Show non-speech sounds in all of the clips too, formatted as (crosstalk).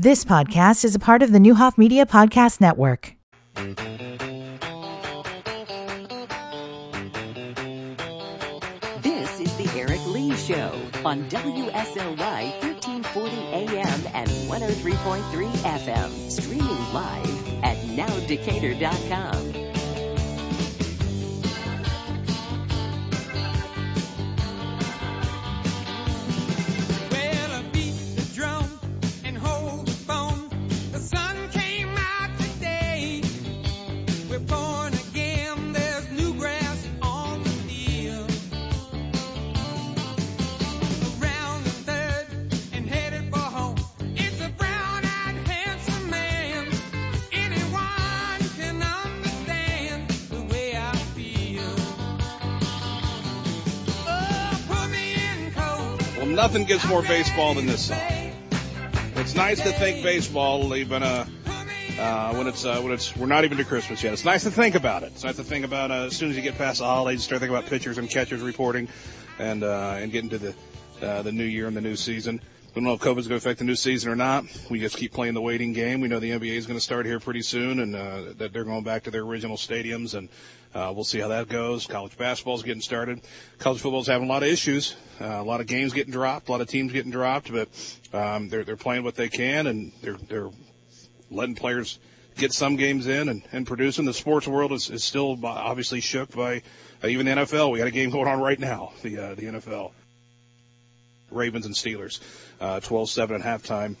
This podcast is a part of the Neuhoff Media Podcast Network. This is the Eric Lee Show on WSOY 1340 AM and 103.3 FM. Streaming live at nowdecatur.com. nothing gets more baseball than this song. It's nice to think baseball, even uh, uh, when it's uh, when it's we're not even to Christmas yet. It's nice to think about it. It's nice to think about uh, as soon as you get past the holidays, start thinking about pitchers and catchers reporting, and uh, and getting to the uh, the new year and the new season. We don't know if COVID's going to affect the new season or not. We just keep playing the waiting game. We know the NBA is going to start here pretty soon, and uh, that they're going back to their original stadiums, and uh, we'll see how that goes. College basketball's getting started. College football's having a lot of issues. Uh, a lot of games getting dropped, a lot of teams getting dropped, but um, they're they're playing what they can, and they're they're letting players get some games in and, and producing. The sports world is, is still obviously shook by uh, even the NFL. We got a game going on right now, the uh, the NFL. Ravens and Steelers, uh, 12-7 at halftime.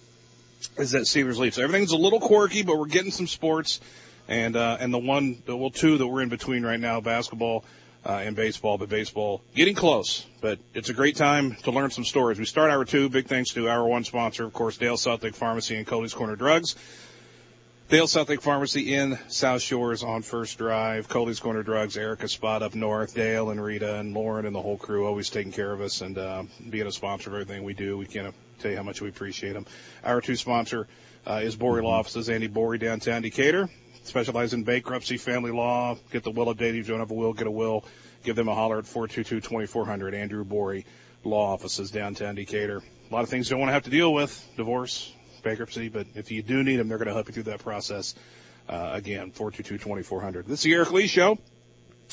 Is that Steelers lead? So everything's a little quirky, but we're getting some sports, and uh, and the one, well, two that we're in between right now, basketball uh, and baseball, but baseball getting close. But it's a great time to learn some stories. We start hour two. Big thanks to our one sponsor, of course, Dale Southwick Pharmacy and Cody's Corner Drugs. Dale Southwick Pharmacy in South Shores on First Drive. Coley's Corner Drugs, Erica Spot up north, Dale and Rita and Lauren and the whole crew always taking care of us and uh, being a sponsor of everything we do. We can't tell you how much we appreciate them. Our two sponsor uh, is Bory Law Offices, Andy Bory, downtown Decatur. Specialize in bankruptcy, family law. Get the will updated. If you don't have a will, get a will. Give them a holler at 422-2400. Andrew Bory Law Offices, downtown Decatur. A lot of things you don't want to have to deal with. Divorce, bankruptcy, but if you do need them, they're going to help you through that process. Uh, again, 422-2400. This is the Eric Lee Show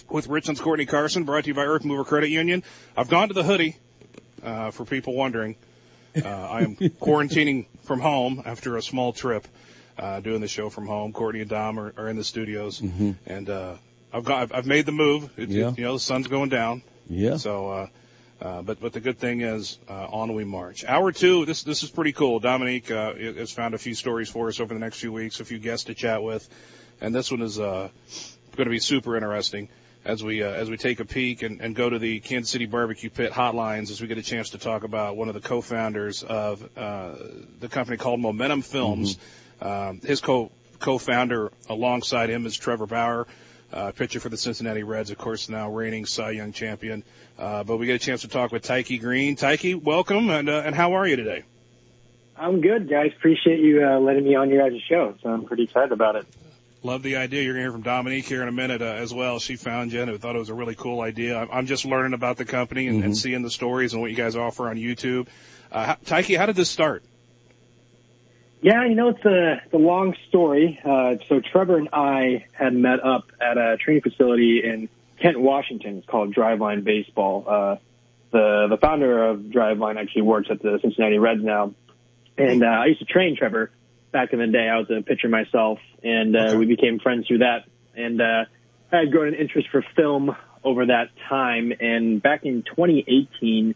with Richland's Courtney Carson, brought to you by Earth Mover Credit Union. I've gone to the hoodie, uh, for people wondering. Uh, I am (laughs) quarantining from home after a small trip, uh, doing the show from home. Courtney and Dom are, are in the studios, and, uh, I've got, I've, I've made the move. It, Yeah. it, you know, the sun's going down. Yeah. So, uh, uh, but but the good thing is, uh, on we march. Hour two. This this is pretty cool. Dominique uh, has found a few stories for us over the next few weeks, a few guests to chat with, and this one is uh, going to be super interesting as we uh, as we take a peek and, and go to the Kansas City Barbecue Pit hotlines as we get a chance to talk about one of the co-founders of uh, the company called Momentum Films. Um, his co co-founder alongside him is Trevor Bauer uh, pitcher for the Cincinnati Reds, of course, now reigning Cy Young champion. Uh, but we get a chance to talk with Tyke Green. Tyke, welcome, and uh, and how are you today? I'm good, guys. Appreciate you uh, letting me on your guys' show. So I'm pretty excited about it. Love the idea. You're going to hear from Dominique here in a minute uh, as well. She found you and thought it was a really cool idea. I'm, I'm just learning about the company and, and seeing the stories and what you guys offer on YouTube. Uh, how, Tyke, how did this start? Yeah, you know, it's a, it's a long story. Uh, so Trevor and I had met up at a training facility in Kent, Washington. It's called Driveline Baseball. Uh, the the founder of Driveline actually works at the Cincinnati Reds now, and uh, I used to train Trevor back in the day. I was a pitcher myself, and uh, Okay. we became friends through that. And uh, I had grown an interest for film over that time. And back in 2018,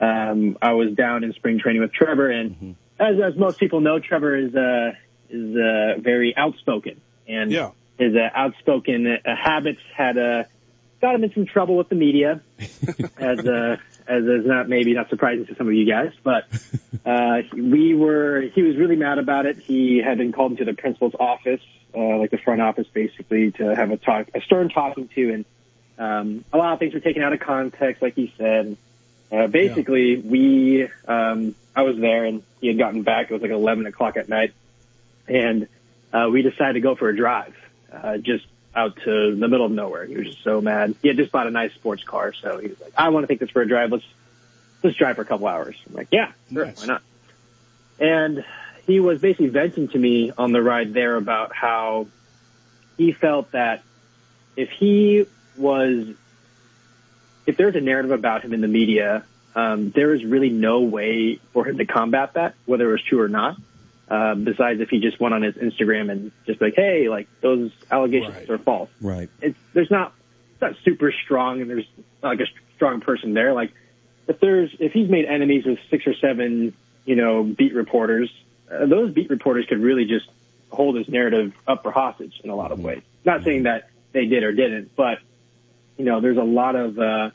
um, I was down in spring training with Trevor, and as as most people know, Trevor is uh, is uh, very outspoken, and Yeah. his uh, outspoken uh, habits had uh, got him in some trouble with the media, (laughs) as uh, as is not maybe not surprising to some of you guys, but uh, we were he was really mad about it. He had been called into the principal's office, uh, like the front office, basically to have a talk, a stern talking to, and um, a lot of things were taken out of context, like he said. Uh, basically, we, um, I was there and he had gotten back. It was like 11 o'clock at night. And, uh, we decided to go for a drive, uh, just out to the middle of nowhere. He was just so mad. He had just bought a nice sports car. So he was like, I want to take this for a drive. Let's, let's drive for a couple hours. I'm like, yeah, sure. Nice. Why not? And he was basically venting to me on the ride there about how he felt that if he was, if there's a narrative about him in the media, um, there is really no way for him to combat that, whether it was true or not. Uh, besides if he just went on his Instagram and just like, hey, like those allegations Right. are false. Right. It's there's not it's not super strong and there's like a strong person there. Like if there's if he's made enemies with six or seven, you know, beat reporters, uh, those beat reporters could really just hold his narrative up for hostage in a lot of ways. Not saying that they did or didn't, but you know, there's a lot of uh,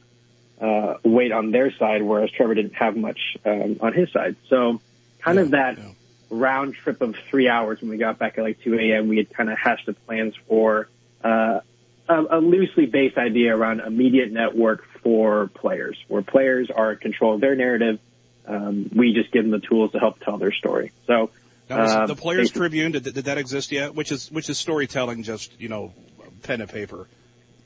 uh, weight on their side, whereas Trevor didn't have much um, on his side. So, kind of that yeah. round trip of three hours when we got back at like 2 a.m. We had kind of hashed the plans for uh, a, a loosely based idea around immediate network for players, where players are in control of their narrative. Um, we just give them the tools to help tell their story. So, uh, the Players Tribune did, did that exist yet? Which is which is storytelling, just you know, pen and paper.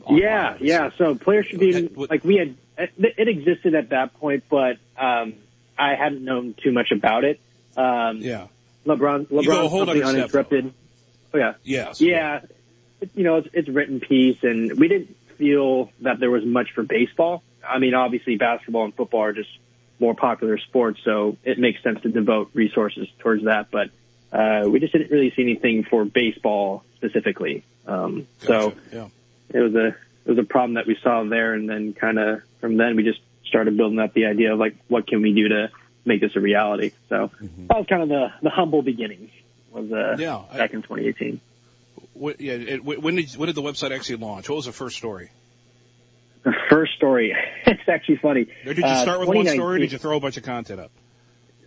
Yeah, yeah. So Players Tribune, It would- like we had, it, existed at that point, but um, I hadn't known too much about it. Um, Yeah. LeBron, LeBron, whole company other step, uninterrupted. Oh yeah, Yes. yeah. It, you know, it's, it's written piece, and we didn't feel that there was much for baseball. I mean, obviously, basketball and football are just more popular sports, so it makes sense to devote resources towards that. But uh, we just didn't really see anything for baseball specifically. Um, so yeah. It was a it was a problem that we saw there, and then kind of from then we just started building up the idea of like what can we do to make this a reality. So that was kind of the the humble beginnings. Was uh, Yeah, I- back in 2018. What, yeah. It, when did when did the website actually launch? What was the first story? The first story, (laughs) it's actually funny. Or did you Uh, start with one story? Or did you throw a bunch of content up?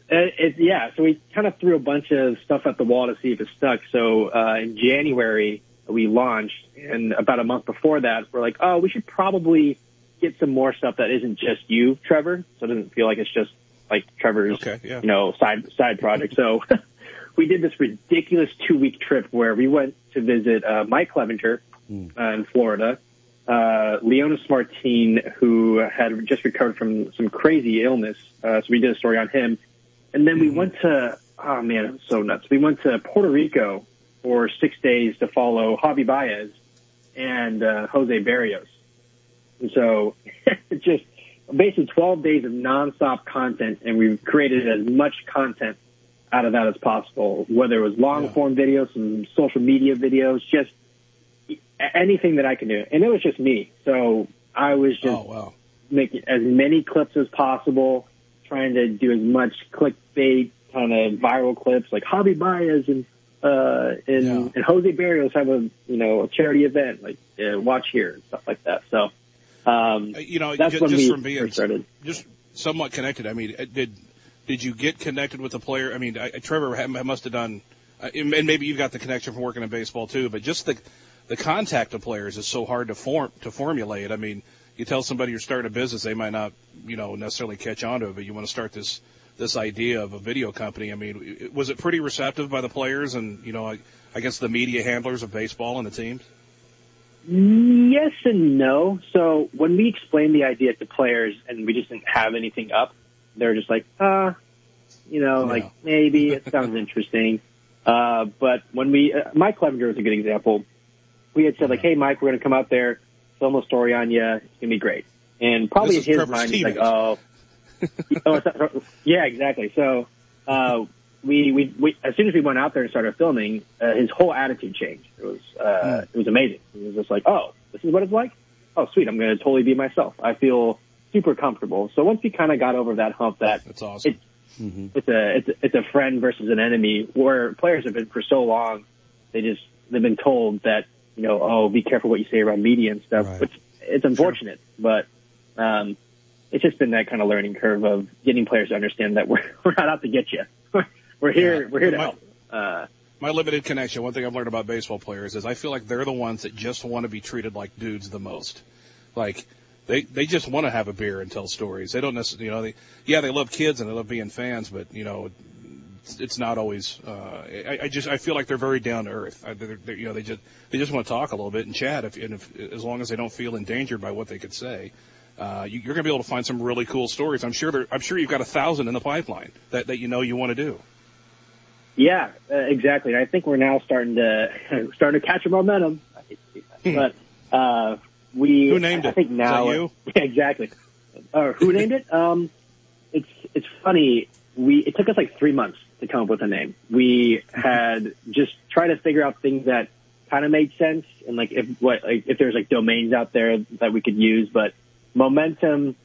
It, it, yeah, so we kind of threw a bunch of stuff at the wall to see if it stuck. So uh, in January we launched, and about a month before that, we're like, oh, we should probably get some more stuff that isn't just you, Trevor, so it doesn't feel like it's just like Trevor's, Okay, yeah. you know, side side project. So (laughs) we did this ridiculous two week trip where we went to visit uh, Mike Clevinger uh, in Florida. Uh, Leonys Martin, who had just recovered from some crazy illness, uh, so we did a story on him. And then we went to, oh man, it was so nuts. We went to Puerto Rico for six days to follow Javi Baez and uh, Jose Berrios. And so (laughs) just basically 12 days of nonstop content, and we've created as much content out of that as possible, whether it was long form videos, some social media videos, just anything that I can do. And it was just me. So I was just Oh wow. making as many clips as possible, trying to do as much clickbait kind of viral clips like Javi Baez and uh and, Yeah. and Jose Berrios have a you know a charity event like uh, watch here and stuff like that. So um Uh, You know, that's ju- when just we from being started. just somewhat connected. I mean, uh, did did you get connected with the player? I mean, I, Trevor must have done, uh, and maybe you've got the connection from working in baseball too. But just the the contact of players is so hard to form to formulate. I mean, you tell somebody you're starting a business, they might not, you know, necessarily catch on to it, but you want to start this this idea of a video company. I mean, was it pretty receptive by the players and you know, I, I guess the media handlers of baseball and the teams? Yes and no. So when we explained the idea to players and we just didn't have anything up, they're just like, uh, you know, Yeah. like maybe it sounds (laughs) interesting. Uh, but when we, uh, Mike Clevinger was a good example. We had said like, hey, Mike, we're going to come out there, film a story on you. It's going to be great. And probably in his Trevor's mind, he's like, oh, (laughs) oh, yeah, exactly. So, uh, we, we, we, as soon as we went out there and started filming, uh, his whole attitude changed. It was, uh, it was amazing. It was just like, oh, this is what it's like. Oh, sweet. I'm going to totally be myself. I feel super comfortable. So once he kind of got over that hump that That's awesome. it, it's a, it's a, it's a friend versus an enemy where players have been for so long, they just, they've been told that, you know, oh, be careful what you say around media and stuff, Right. which it's unfortunate, but, um, it's just been that kind of learning curve of getting players to understand that we're, (laughs) we're not out to get you. (laughs) we're here, Yeah. we're here to My- help. Uh, My limited connection, one thing I've learned about baseball players is I feel like they're the ones that just want to be treated like dudes the most. Like they they just want to have a beer and tell stories. They don't necessarily, you know, they yeah they love kids and they love being fans, but you know, it's, it's not always. Uh, I, I just I feel like they're very down to earth. I, they're, they're, you know, they just they just want to talk a little bit and chat. If and if as long as they don't feel endangered by what they could say. Uh, you, you're going to be able to find some really cool stories. I'm sure there, I'm sure you've got a thousand in the pipeline that, that you know you want to do. Yeah, uh, exactly. And I think we're now starting to (laughs) starting to catch a momentum. I hate to see that. but uh, we Who named I it? think Is now that you? (laughs) Yeah, exactly. Uh, who named it? Um, it's it's funny. We it took us like three months to come up with a name. We had just tried to figure out things that kind of made sense and like if what like if there's like domains out there that we could use, but momentum.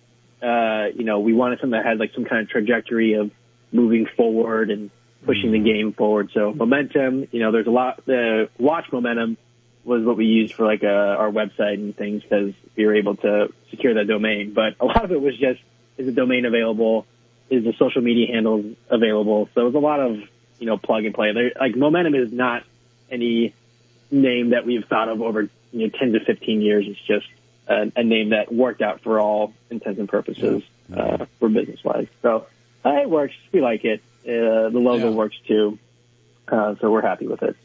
Uh, you know, we wanted something that had like some kind of trajectory of moving forward and pushing the game forward. So momentum, you know, there's a lot. The watch momentum was what we used for like uh, our website and things because we were able to secure that domain. But a (laughs) lot of it was just is the domain available? Is the social media handle available? So it was a lot of you know plug and play. There, like momentum is not any name that we've thought of over you know 10 to 15 years. It's just a, a name that worked out for all intents and purposes uh, for business wise. So uh, it works. We like it. Uh, the logo Yeah. works too. Uh, so we're happy with it.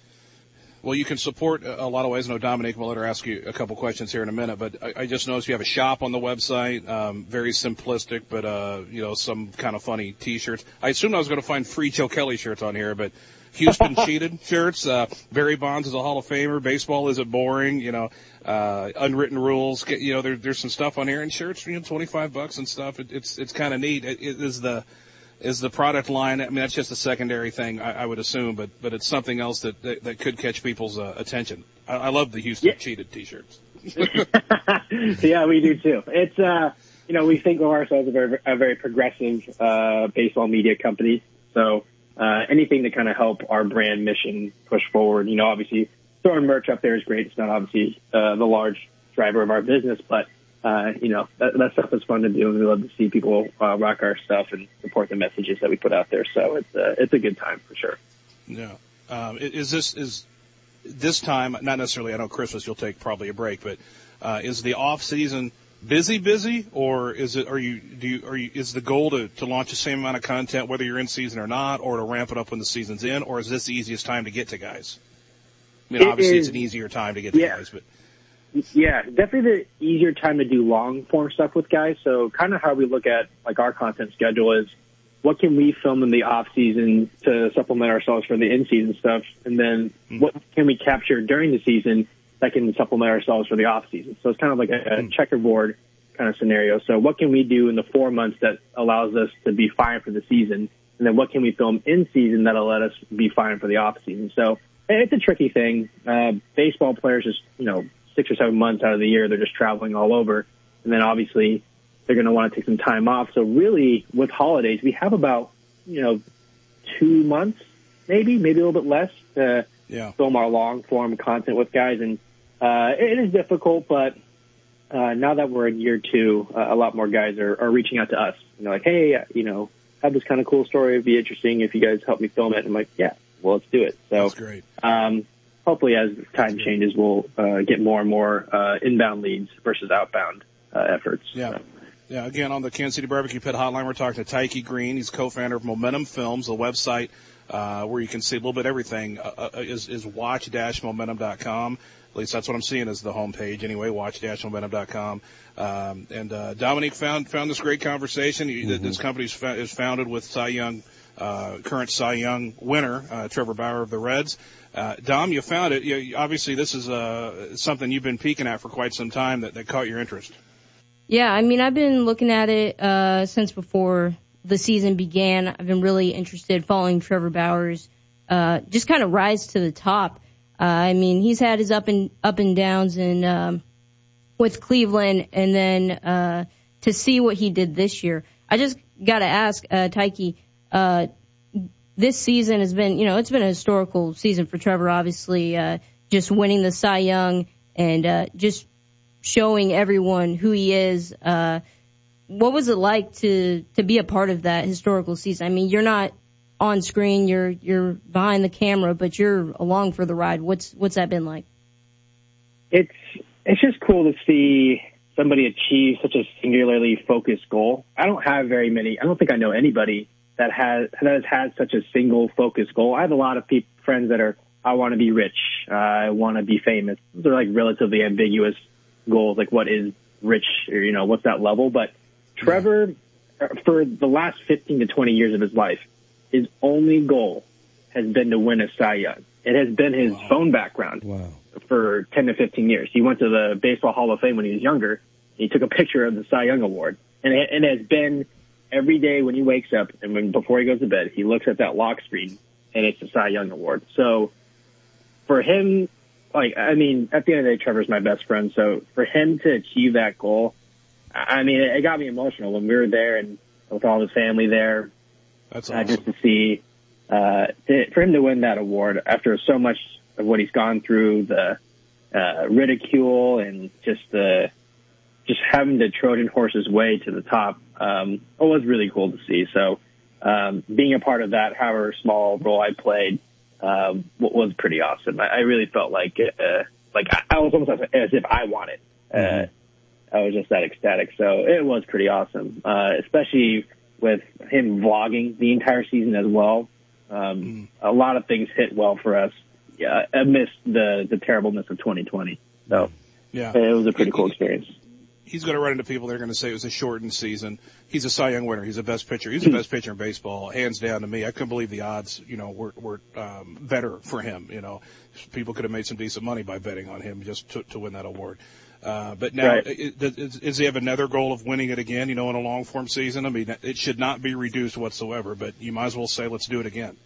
Well, you can support a a lot of ways. I know Dominic will let her ask you a couple questions here in a minute, but I, I just noticed you have a shop on the website. Um, very simplistic, but uh, you know some kind of funny T-shirts. I assumed I was going to find free Joe Kelly shirts on here, but Houston cheated shirts. Uh, Barry Bonds is a Hall of Famer. Baseball isn't boring. You know, uh, unwritten rules. Get- You know, there, there's some stuff on here, and shirts, you know, 25 bucks and stuff. It, it's it's kind of neat. It, it is the is the product line. I mean, that's just a secondary thing, I, I would assume, but but it's something else that that, that could catch people's uh, attention. I, I love the Houston Yeah. cheated T-shirts. (laughs) (laughs) yeah, we do too. It's uh, you know, we think of ourselves as a very, a very progressive uh, baseball media company. So uh, anything to kind of help our brand mission push forward. You know, obviously throwing merch up there is great. It's not obviously uh, the large driver of our business, but uh, you know, that, that stuff is fun to do, and we love to see people uh, rock our stuff and support the messages that we put out there. So it's uh, it's a good time for sure. Yeah. Um, is this is this time not necessarily? I know Christmas you'll take probably a break, but uh, is the off season busy busy or is it are you do you are you is the goal to to launch the same amount of content whether you're in season or not, or to ramp it up when the season's in, or is this the easiest time to get to guys? I mean, It obviously it's an easier time to get to yeah. guys, but Yeah, definitely the easier time to do long form stuff with guys. So kind of how we look at like our content schedule is what can we film in the off season to supplement ourselves for the in season stuff, and then hmm. what can we capture during the season that can supplement ourselves for the off season. So it's kind of like a, a checkerboard kind of scenario. So what can we do in the four months that allows us to be fine for the season, and then what can we film in season that'll let us be fine for the off season. So it's a tricky thing. Uh, baseball players just you know six or seven months out of the year they're just traveling all over, and then obviously they're going to want to take some time off. So really, with holidays, we have about you know two months, maybe maybe a little bit less to yeah. film our long form content with guys, and uh, it is difficult, but uh, now that we're in year two, uh, a lot more guys are, are reaching out to us. You know, like, hey, you know, I have this kind of cool story. It'd be interesting if you guys help me film it. I'm like, yeah, well, let's do it. So, That's great. um, hopefully, as time changes, we'll uh, get more and more uh, inbound leads versus outbound uh, efforts. Yeah. Yeah, again, on the Kansas City Barbecue Pit Hotline, we're talking to Tyke Green. He's co-founder of Momentum Films, the website uh, where you can see a little bit of everything uh, uh, is, is watch-momentum.com. At least that's what I'm seeing as the homepage anyway, watch-momentum.com. Um, and uh, Dominique found found this great conversation. He, This company is, fa- is founded with Cy Young, uh, current Cy Young winner, uh, Trevor Bauer of the Reds. Uh, Dom, you found it. You, obviously, this is uh, something you've been peeking at for quite some time that, that caught your interest. Yeah, I mean, I've been looking at it uh, since before the season began. I've been really interested following Trevor Bauer's, uh, just kind of rise to the top. I mean, he's had his up and up and downs in um, with Cleveland, and then uh, to see what he did this year, I just got to ask uh, Tyke. Uh, this season has been, you know, it's been a historical season for Trevor. Obviously, uh, just winning the Cy Young and uh, just showing everyone who he is. Uh, what was it like to to be a part of that historical season? I mean, you're not on screen, you're you're behind the camera, but you're along for the ride. What's what's that been like? it's it's just cool to see somebody achieve such a singularly focused goal. I don't have very many. I don't think I know anybody that has that has had such a single focused goal. I have a lot of people, friends that are I want to be rich, uh, I want to be famous. Those are like relatively ambiguous goals. Like what is rich, or you know what's that level? But Trevor, uh, for the last 15 to 20 years of his life, his only goal has been to win a Cy Young. It has been his phone background Wow. for 10 to 15 years. He went to the Baseball Hall of Fame when he was younger. He took a picture of the Cy Young Award, and it, it has been every day when he wakes up and when before he goes to bed, he looks at that lock screen, and it's the Cy Young Award. So for him, like I mean, at the end of the day, Trevor's my best friend. So for him to achieve that goal, I I mean, it, it got me emotional when we were there and with all his family there That's uh, just to see uh, to, for him to win that award after so much of what he's gone through, the uh, ridicule and just the just having to Trojan horse his way to the top. Um, it was really cool to see. So um, being a part of that, however small role I played, um, was pretty awesome. I, I really felt like uh, like I, I was almost as, as if I won it. Uh, I was just that ecstatic. So it was pretty awesome, uh, especially with him vlogging the entire season as well. Um, A lot of things hit well for us yeah, amidst the, the terribleness of 2020. So yeah. it was a pretty cool experience. he's going to run into people that are going to say it was a shortened season. He's a Cy Young winner. He's the best pitcher. He's the best pitcher in baseball, hands down to me. I couldn't believe the odds, you know, were, were um, better for him. You know, people could have made some decent money by betting on him just to, to win that award. Uh, but now, Right. i- i- does, does he have another goal of winning it again? You know, in a long form season. I mean, it should not be reduced whatsoever. But you might as well say, let's do it again.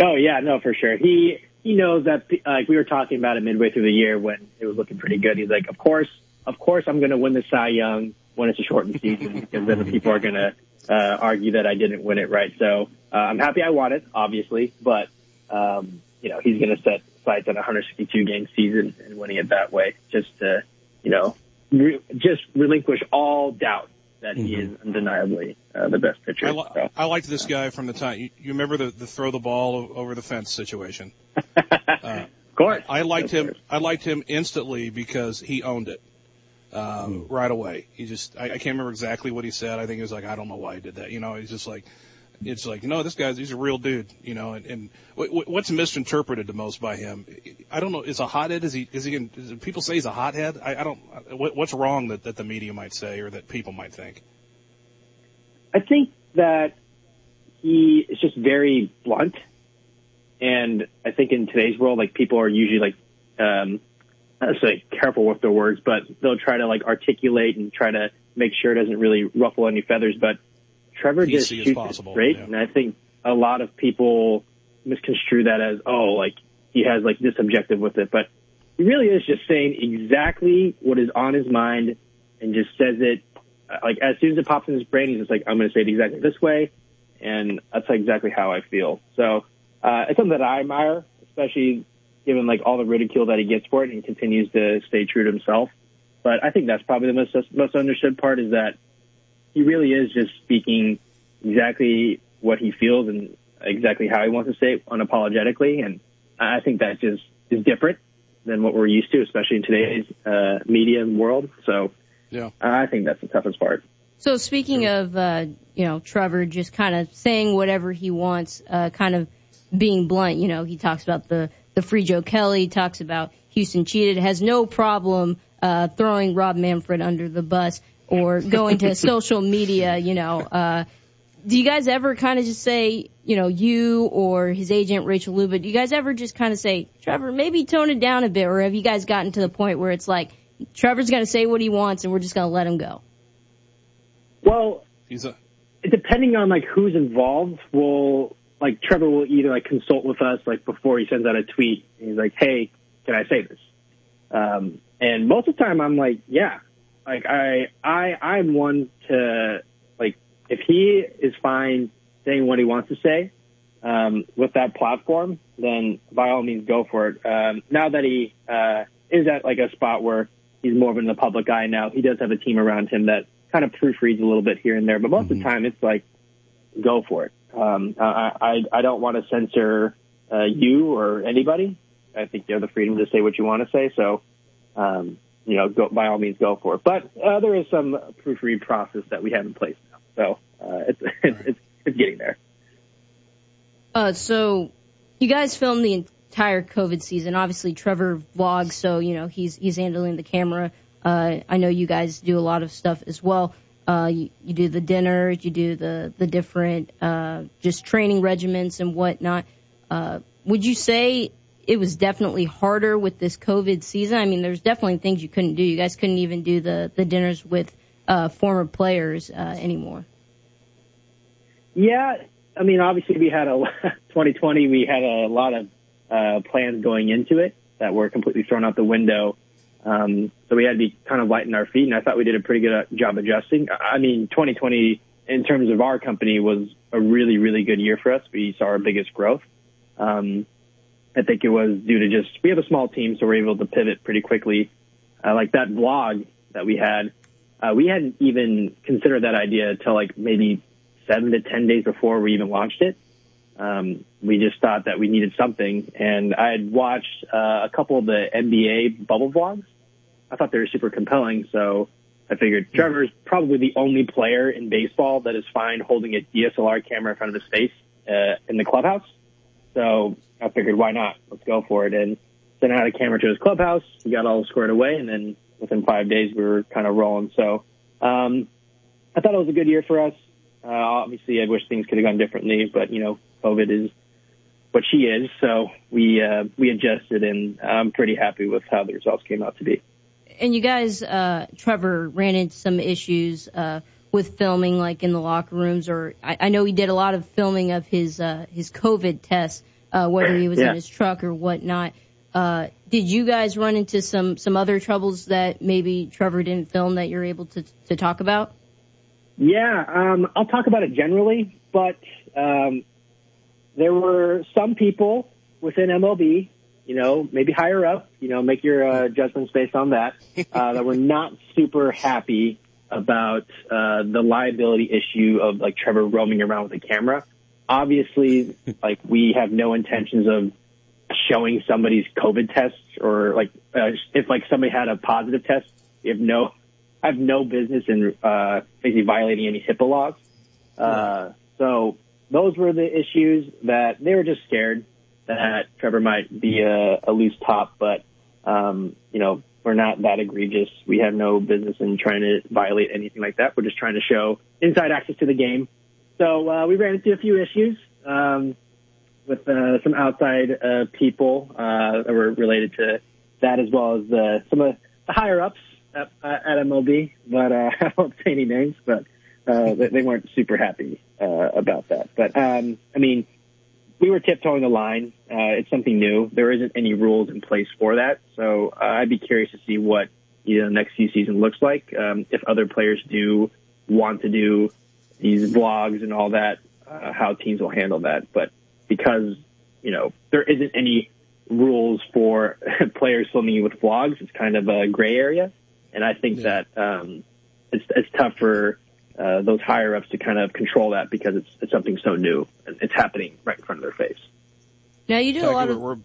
Oh yeah, no, for sure. He he knows that. Like we were talking about it midway through the year when it was looking pretty good. He's like, of course, of course, I'm going to win the Cy Young when it's a shortened season (laughs) because then people are going to uh, argue that I didn't win it right. So uh, I'm happy I won it, obviously, but um, you know he's going to set sights on a 162 game season and winning it that way, just to you know re- just relinquish all doubt that he is undeniably uh, the best pitcher. I, li- So. I liked this guy from the time. You, you remember the, the throw the ball over the fence situation? Uh, (laughs) Of course, I liked Of him. course. I liked him instantly because he owned it um, right away. He just. I, I can't remember exactly what he said. I think he was like, I don't know why he did that. You know, he's just like, it's like, no, this guy's he's a real dude. You know, and, and what, what- what's misinterpreted the most by him? I don't know. Is a hothead? Is he? Is he? Is, people say he's a hothead. I, I don't. What, what's wrong that that the media might say or that people might think? I think that he is just very blunt, and I think in today's world, like people are usually like, um, I say careful with their words, but they'll try to like articulate and try to make sure it doesn't really ruffle any feathers. But Trevor PC just shoots it possible, straight, yeah. and I think a lot of people misconstrue that as oh, like he has like this objective with it, but he really is just saying exactly what is on his mind and just says it uh, like as soon as it pops in his brain, he's just like, I'm going to say it exactly this way, and that's exactly how I feel. So uh, it's something that I admire, especially given like all the ridicule that he gets for it, and he continues to stay true to himself. But I think that's probably the most most understood part is that he really is just speaking exactly what he feels and exactly how he wants to say it unapologetically, and I think that just is different than what we're used to, especially in today's uh, media world. So. Yeah. I think that's the toughest part. So speaking of, uh, you know, Trevor just kind of saying whatever he wants, uh, kind of being blunt, you know, he talks about the, the free Joe Kelly, talks about Houston cheated, has no problem, uh, throwing Rob Manfred under the bus or (laughs) going to social media, you know, uh, do you guys ever kind of just say, you know, you or his agent Rachel Luba, do you guys ever just kind of say, Trevor, maybe tone it down a bit, or have you guys gotten to the point where it's like, Trevor's going to say what he wants and we're just going to let him go? Well, He's a. depending on like who's involved, will like Trevor will either like consult with us like before he sends out a tweet. And he's like, "Hey, can I say this?" Um, and most of the time, I'm like, "Yeah." Like I, I, I'm one to like if he is fine saying what he wants to say um, with that platform, then by all means go for it. Um, now that he uh, is at like a spot where he's more of in the public eye now, he does have a team around him that kind of proofreads a little bit here and there, but most of the time it's like go for it. Um, I, I, I don't want to censor uh, you or anybody. I think you have the freedom to say what you want to say. So, um, you know, go, by all means, go for it. But uh, there is some proofread process that we have in place now. So uh, it's, (laughs) it's, it's, it's getting there. Uh, so you guys filmed the entire COVID season. Obviously, Trevor vlogs, so you know he's he's handling the camera. Uh, I know you guys do a lot of stuff as well. Uh, you, you do the dinners, you do the the different uh, just training regiments and whatnot. Uh, would you say it was definitely harder with this COVID season? I mean, there's definitely things you couldn't do. You guys couldn't even do the the dinners with uh, former players uh, anymore. Yeah, I mean, obviously we had a 2020. (laughs) We had a lot of uh, plans going into it that were completely thrown out the window. Um, so we had to be kind of light in our feet, and I thought we did a pretty good uh, job adjusting. I mean, 2020 in terms of our company was a really, really good year for us. We saw our biggest growth. Um, I think it was due to just we have a small team, so we're able to pivot pretty quickly. Uh, like that vlog that we had, uh, we hadn't even considered that idea until like maybe seven to ten days before we even launched it. Um, we just thought that we needed something, and I had watched uh, a couple of the NBA bubble vlogs. I thought they were super compelling, so I figured Trevor's probably the only player in baseball that is fine holding a DSLR camera in front of his face uh, in the clubhouse. So I figured, why not? Let's go for it. And sent out a camera to his clubhouse. He got all squared away, and then within five days we were kind of rolling. So um, I thought it was a good year for us. Uh, obviously, I wish things could have gone differently, but you know, COVID is what she is. So we uh, we adjusted, and I'm pretty happy with how the results came out to be. And you guys, uh, Trevor ran into some issues uh, with filming, like in the locker rooms, or I, I know he did a lot of filming of his uh, his COVID tests, uh, whether he was Yeah. in his truck or whatnot. Uh, did you guys run into some some other troubles that maybe Trevor didn't film that you're able to to talk about? Yeah, um, I'll talk about it generally, but um, there were some people within MLB, you know, maybe higher up, you know, make your uh, judgments based on that, uh, that were not super happy about uh, the liability issue of like Trevor roaming around with a camera. Obviously, (laughs) like we have no intentions of showing somebody's COVID tests or like uh, if like somebody had a positive test, we have no I have no business in uh, basically violating any HIPAA laws. Uh, so those were the issues that they were just scared that Trevor might be a, a loose top, but um, you know we're not that egregious. We have no business in trying to violate anything like that. We're just trying to show inside access to the game. So uh, we ran into a few issues um, with uh, some outside uh, people uh, that were related to that, as well as the, some of the higher ups at, at MLB. But uh, (laughs) I won't say any names, but uh, they, they weren't super happy uh, about that. But um, I mean, we were tiptoeing the line. Uh, it's something new. There isn't any rules in place for that, so uh, I'd be curious to see what you know next few season looks like. Um, if other players do want to do these vlogs and all that, uh, how teams will handle that. But because you know there isn't any rules for (laughs) players filming with vlogs, it's kind of a gray area, and I think that um, it's it's tough for uh, those higher ups to kind of control that because it's it's something so new and it's happening right in front of their face. Now you do a lot of. we're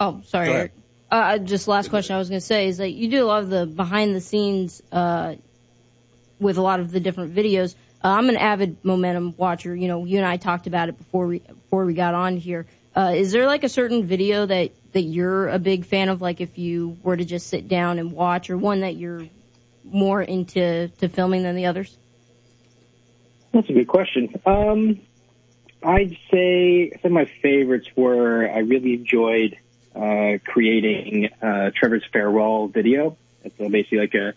Oh, sorry. Go Uh, just last question I was going to say is that you do a lot of the behind the scenes uh, with a lot of the different videos. Uh, I'm an avid momentum watcher. You know, you and I talked about it before we before we got on here. Uh, is there like a certain video that that you're a big fan of? Like if you were to just sit down and watch, or one that you're more into to filming than the others? That's a good question. Um, I'd say some of my favorites were I really enjoyed uh, creating uh, Trevor's farewell video. It's uh, basically like a,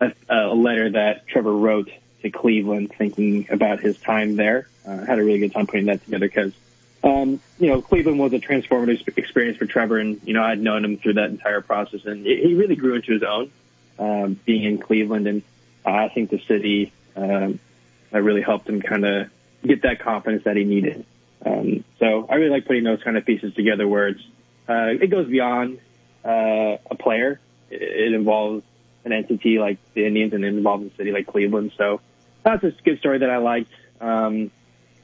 a a letter that Trevor wrote to Cleveland, thinking about his time there. Uh, I had a really good time putting that together because, um, you know, Cleveland was a transformative experience for Trevor, and you know I'd known him through that entire process, and he really grew into his own um, being in Cleveland, and uh, I think the city. Um, that really helped him kind of get that confidence that he needed. Um, so I really like putting those kind of pieces together where it's, uh, it goes beyond, uh, a player. It, it involves an entity like the Indians and it involves a city like Cleveland. So that's a good story that I liked. Um,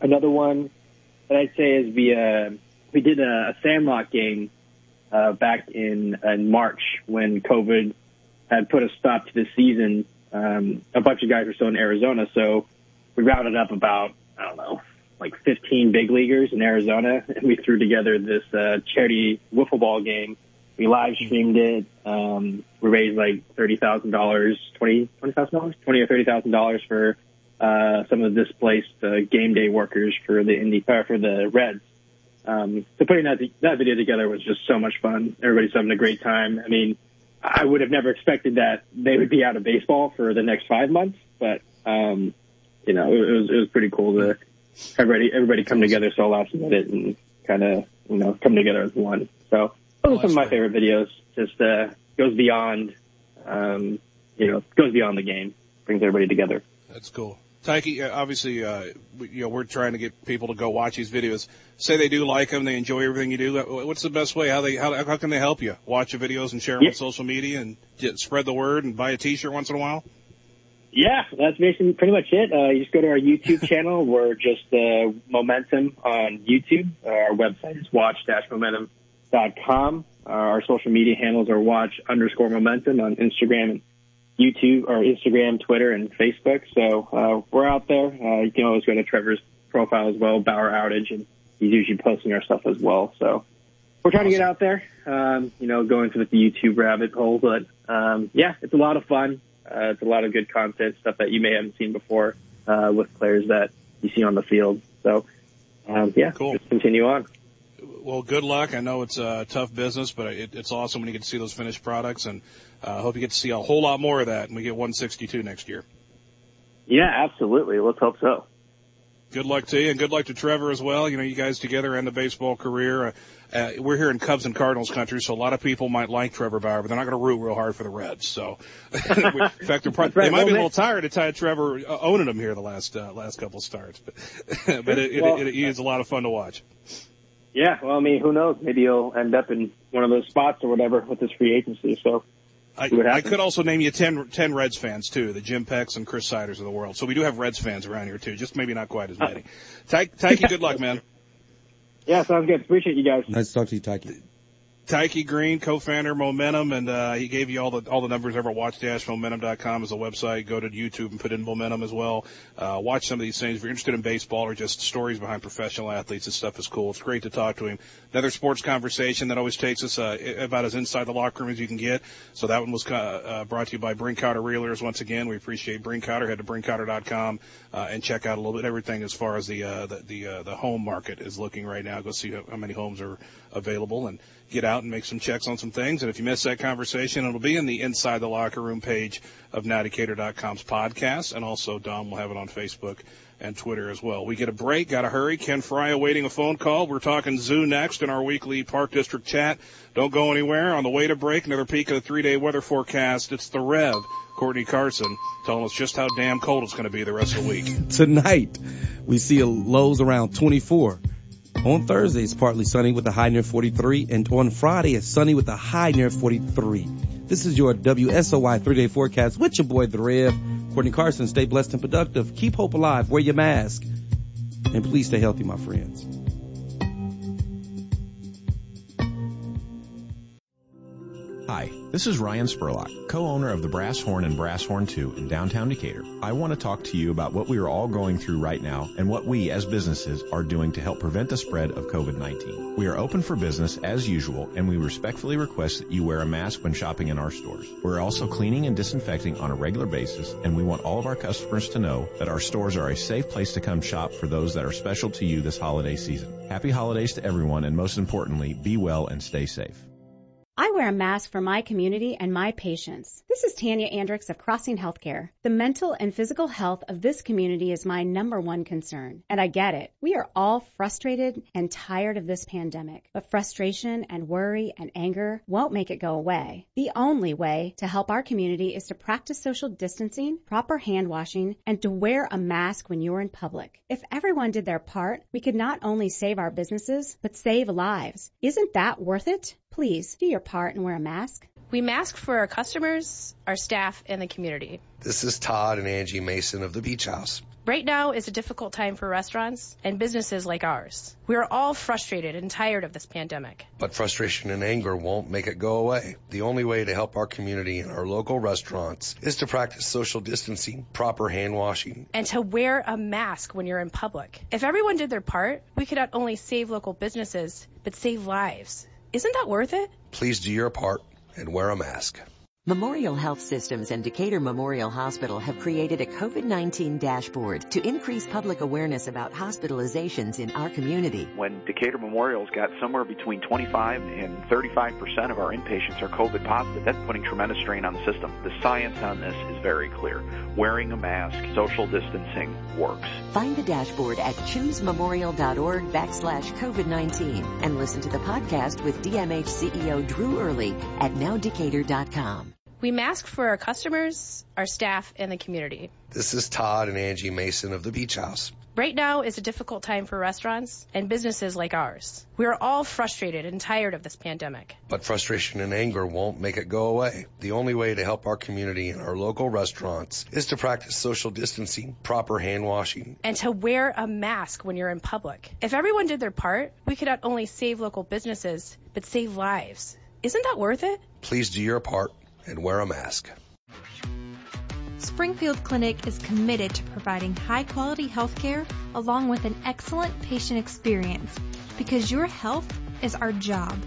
another one that I'd say is we, uh, we did a, a Sandlot game, uh, back in, in March when COVID had put a stop to the season. Um, a bunch of guys were still in Arizona, so we rounded up about, I don't know, like 15 big leaguers in Arizona, and we threw together this uh, charity wiffle ball game. We live streamed it. Um, we raised like thirty thousand dollars, twenty twenty thousand dollars, twenty or thirty thousand dollars for uh, some of the displaced uh, game day workers for the Indy uh, for the Reds. um, so putting that that video together was just so much fun. Everybody's having a great time. I mean, I would have never expected that they would be out of baseball for the next five months, but um, you know, it, was it was pretty cool to everybody everybody come together so last minute and kind of you know come together as one. So those are some of my favorite videos. Just uh, goes beyond, um, you know, goes beyond the game, brings everybody together. That's cool. Tyke, obviously, uh, you know, we're trying to get people to go watch these videos. Say they do like them, they enjoy everything you do. Uh, what's the best way? How they how, how can they help you? Watch the videos and share them Yeah. on social media and get, spread the word and buy a T-shirt once in a while. Yeah, that's basically pretty much it. Uh, you just go to our YouTube (laughs) channel. We're just uh, Momentum on YouTube. Uh, our website is watch-momentum.com. Uh, our social media handles are watch underscore momentum on Instagram and YouTube or Instagram, Twitter, and Facebook. So uh, we're out there. Uh, you can always go to Trevor's profile as well, Bauer Outage, and he's usually posting our stuff as well. So we're trying to get out there, um, you know, going through the YouTube rabbit hole. But um, yeah, it's a lot of fun. Uh, it's a lot of good content, stuff that you may haven't seen before uh, with players that you see on the field. So um, yeah, Cool. just continue on. Well, good luck. I know it's a tough business, but it, it's awesome when you get to see those finished products, and I uh, hope you get to see a whole lot more of that, and we get 162 next year. Yeah, absolutely. Let's hope so. Good luck to you, and good luck to Trevor as well. You know, you guys together end the baseball career. Uh, uh, we're here in Cubs and Cardinals country, so a lot of people might like Trevor Bauer, but they're not going to root real hard for the Reds. So, (laughs) in fact, they're probably, they might be a little tired of Ty Trevor uh, owning them here the last uh, last couple of starts, but (laughs) but it, Well- it, it, it is a lot of fun to watch. Yeah, well, I mean, who knows? Maybe he'll end up in one of those spots or whatever with this free agency. So I, I could also name you 10, 10 Reds fans too, the Jim Pecks and Chris Siders of the world. So we do have Reds fans around here too, just maybe not quite as many. (laughs) Tyke, Tyke, good luck, man. yeah, sounds good. Appreciate you guys. Nice to talk to you, Tyke. Tyke Green, co-founder Momentum, and uh, he gave you all the all the numbers over at watch-momentum.com is a website. Go to YouTube and put in Momentum as well. Uh, watch some of these things. If you're interested in baseball or just stories behind professional athletes, this stuff is cool. It's great to talk to him. Another sports conversation that always takes us uh, about as inside the locker room as you can get. So that one was uh, uh, brought to you by Brinkoetter Realers. Once again, we appreciate Brinkoetter. Head to brinkoetter.com uh, and check out a little bit everything as far as the the the, the home market is looking right now. Go see how many homes are available and get out and make some checks on some things. And if you missed that conversation, it'll be in the Inside the Locker Room page of NowDecatur.com's podcast. And also, Dom will have it on Facebook and Twitter as well. We get a break. Got to hurry. Ken Frye awaiting a phone call. We're talking zoo next in our weekly Park District chat. Don't go anywhere. On the way to break, another peek of the three-day weather forecast. It's the Rev, Courtney Carson, telling us just how damn cold it's going to be the rest of the week. Tonight, we see lows around 24. On Thursday, it's partly sunny with a high near 43, and on Friday, it's sunny with a high near 43. This is your WSOY three-day forecast with your boy, The Rev. Courtney Carson, stay blessed and productive. Keep hope alive. Wear your mask. And please stay healthy, my friends. Hi, this is Ryan Spurlock, co-owner of the Brass Horn and Brass Horn 2 in downtown Decatur. I want to talk to you about what we are all going through right now and what we as businesses are doing to help prevent the spread of COVID-19. We are open for business as usual and we respectfully request that you wear a mask when shopping in our stores. We're also cleaning and disinfecting on a regular basis and we want all of our customers to know that our stores are a safe place to come shop for those that are special to you this holiday season. Happy holidays to everyone and most importantly, be well and stay safe. I wear a mask for my community and my patients. This is Tanya Andrix of Crossing Healthcare. The mental and physical health of this community is my number one concern. And I get it. We are all frustrated and tired of this pandemic. But frustration and worry and anger won't make it go away. The only way to help our community is to practice social distancing, proper hand washing, and to wear a mask when you're in public. If everyone did their part, we could not only save our businesses, but save lives. Isn't that worth it? Please do your part and wear a mask. We mask for our customers, our staff, and the community. This is Todd and Angie Mason of the Beach House. Right now is a difficult time for restaurants and businesses like ours. We are all frustrated and tired of this pandemic. But frustration and anger won't make it go away. The only way to help our community and our local restaurants is to practice social distancing, proper hand washing. And to wear a mask when you're in public. If everyone did their part, we could not only save local businesses, but save lives. Isn't that worth it? Please do your part and wear a mask. Memorial Health Systems and Decatur Memorial Hospital have created a COVID-19 dashboard to increase public awareness about hospitalizations in our community. When Decatur Memorial's got somewhere between 25 and 35 percent of our inpatients are COVID positive, that's putting tremendous strain on the system. The science on this is very clear. Wearing a mask, social distancing works. Find the dashboard at choosememorial.org backslash COVID-19 and listen to the podcast with DMH CEO Drew Early at nowdecatur.com. We mask for our customers, our staff, and the community. This is Todd and Angie Mason of the Beach House. Right now is a difficult time for restaurants and businesses like ours. We are all frustrated and tired of this pandemic. But frustration and anger won't make it go away. The only way to help our community and our local restaurants is to practice social distancing, proper hand washing, And to wear a mask when you're in public. If everyone did their part, we could not only save local businesses, but save lives. Isn't that worth it? Please do your part and wear a mask. Springfield Clinic is committed to providing high quality health care along with an excellent patient experience because your health is our job.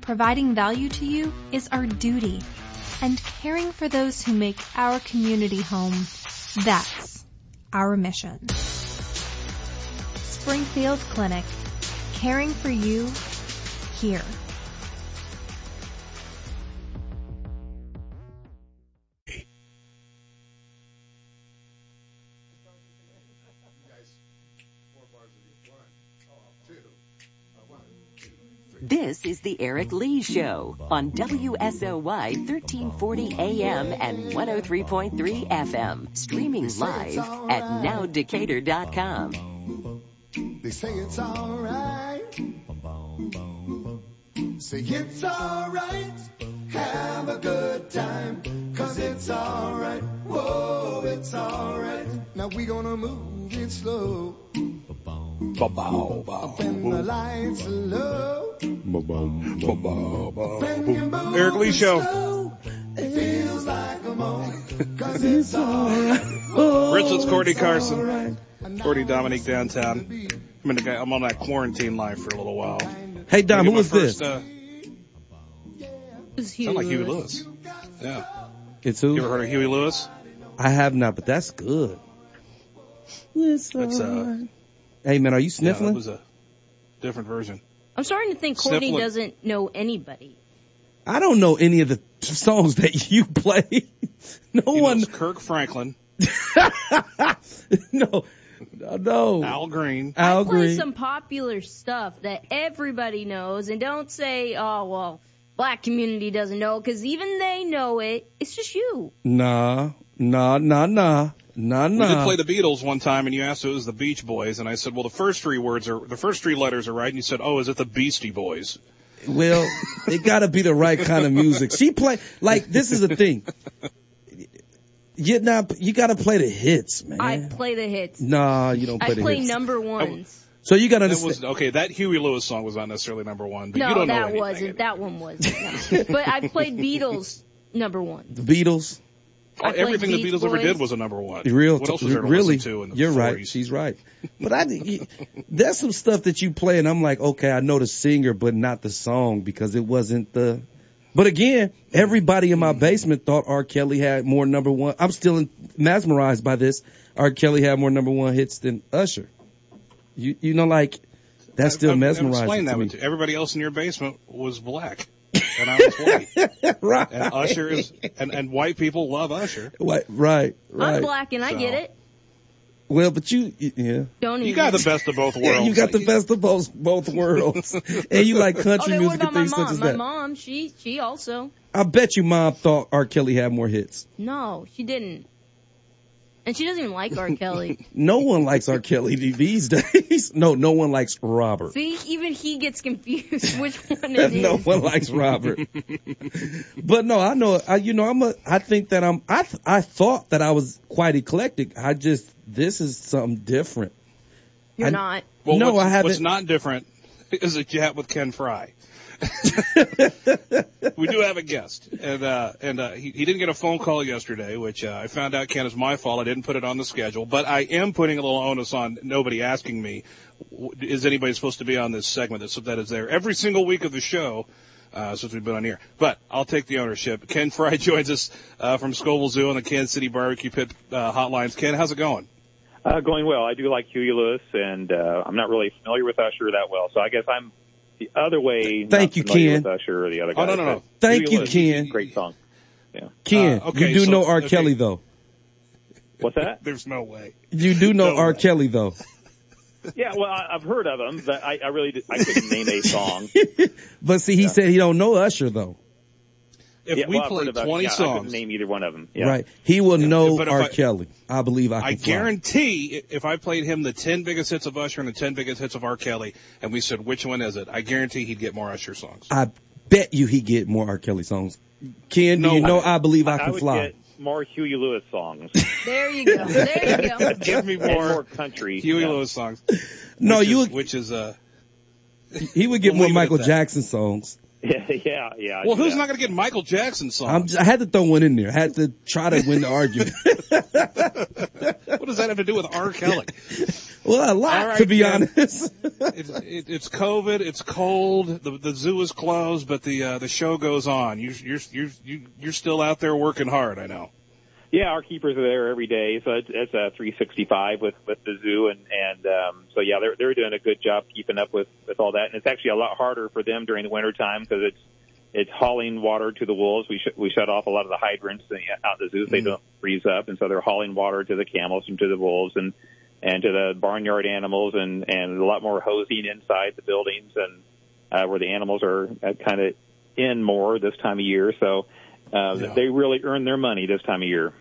Providing value to you is our duty. And caring for those who make our community home, that's our mission. Springfield Clinic, caring for you here. This is the Eric Lee Show on WSOY 1340 AM and 103.3 FM. Streaming live at nowdecatur.com. They say it's alright. Say it's alright. Have a good time. Cause it's alright. Whoa, it's alright. Now we gonna move it slow. Ba-bow, bow, Bend the lights low. Ba-bow, ba-bow, bow. Bend your bow Eric Lee Show. slow. It feels like a moment. Cause it's alright. Rich, it's Courtney Carson. Courtney Dominique downtown. I'm, in the, I'm on that quarantine life for a little while. Hey, Dom, Maybe who was first, this? Uh, sound like Huey Lewis. Yeah. It's who? You ever heard of Huey Lewis? I have not, but that's good. That's uh, Hey, man, are you yeah, sniffling? that was a different version. I'm starting to think Courtney Sniffling. doesn't know anybody. I don't know any of the songs that you play. (laughs) no He one. knows Kirk Franklin, no, (laughs) no, no. Al Green. Al Play Green. some popular stuff that everybody knows, and don't say, "Oh well, black community doesn't know," because even they know it. It's just you. Nah, nah, nah, nah, nah, We did play the Beatles one time, and you asked if it was the Beach Boys, and I said, "Well, the first three words are the first three letters are right." And you said, "Oh, is it the Beastie Boys?" Well, (laughs) it got to be the right kind of music. She play like this is the thing. You not you got to play the hits, man. I play the hits. nah, you don't play I the play hits. number ones. so you got to That understand. was okay. That Huey Lewis song was not necessarily number one, but you No, don't know that anything. wasn't. That one wasn't. no. but I played Beatles number one. the Beatles. I played Everything the Beach Beatles ever did was a number one. Real, What else was there to really, listen to in the you're 40s? right. She's right. But I, you- there's some stuff that you play, and I'm like, okay, I know the singer, but not the song because it wasn't the. But again, everybody in my basement thought R. Kelly had more number one. I'm still in, mesmerized by this. R. Kelly had more number one hits than Usher. You, you know, like that's still I- I- mesmerizing Explain to me. everybody else in your basement was black, and I was white. (laughs) right. And Usher is, and, and white people love Usher. Right, right, right. I'm black and I get it. Well, but you, yeah. Don't You even. got the best of both worlds. (laughs) Yeah, you got the best of both both worlds, (laughs) and you like country oh, Okay, what music about and my things such mom? as My that. mom, she she also. I bet you mom thought R. Kelly had more hits. No, she didn't. And she doesn't even like R. Kelly. (laughs) No one likes R. Kelly these days. (laughs) No, no one likes Robert. See, even he gets confused (laughs) which one it is. no one likes Robert. but no, I know. I, you know, I'm a. I think that I'm. I th- I thought that I was quite eclectic. I just this is something different. You're I- not. Well, no, what's, I haven't. What's not different is a chat with Ken Frye. (laughs) we do have a guest, and uh, and uh, he, he didn't get a phone call yesterday, which uh, I found out Ken is my fault. I didn't put it on the schedule, but I am putting a little onus on nobody asking me, is anybody supposed to be on this segment? That so that is there every single week of the show. uh, since we've been on here. But I'll take the ownership. Ken Frye (laughs) joins us uh, from Scovill Zoo on the Kansas City Barbecue Pit uh, hotlines. Ken, how's it going? Uh, going well. I do like Huey Lewis, and uh, I'm not really familiar with Usher that well, so I guess I'm the other way. Thank you, Ken. With Usher or the other Oh, no, no, no. Thank you, Lewis, Ken. Great song. Yeah. Ken, Uh, okay, you do so- know R. okay. Kelly though. What's that? (laughs) There's no way. You do know No R. way. Kelly though. Yeah, well, I, I've heard of him, but I, I really did, I couldn't name a song. (laughs) But see, he said he don't know Usher though. If yeah, we well, I've played 20 yeah, I couldn't songs, name either one of them. Yeah. Right. He will know but R. I- Kelly. I believe I can I fly. guarantee i- if I played him the 10 biggest hits of Usher and the 10 biggest hits of R. Kelly, and we said, which one is it? I guarantee he'd get more Usher songs. I bet you he'd get more R. Kelly songs. Ken, do No you know way. I believe I I can would fly? get more Huey Lewis songs. (laughs) There you go. There you go. (laughs) Give me more, more country. Huey yeah. Lewis songs. No, you is, which is uh. (laughs) he would get We'll more leave it at Michael. Jackson songs. (laughs) Yeah, yeah, yeah. Well, who's that. not going to get Michael Jackson songs? I'm, j- I had to throw one in there. I had to try to win the argument. (laughs) what does that have to do with R. Kelly? (laughs) well, a lot, All right, to be Ken. honest. it's, it, it's COVID. It's cold. The the zoo is closed, but the uh, the show goes on. You, you're you're you- you're still out there working hard. I know. Yeah, our keepers are there every day, so it's, it's a 365 with with the zoo, and and um, so yeah, they're they're doing a good job keeping up with with all that, and it's actually a lot harder for them during the winter time because it's it's hauling water to the wolves. We sh- we shut off a lot of the hydrants out in the zoo so they don't freeze up, and so they're hauling water to the camels and to the wolves and and to the barnyard animals, and and a lot more hosing inside the buildings and uh, where the animals are uh, kind of in more this time of year. So uh, Yeah. they really earn their money this time of year.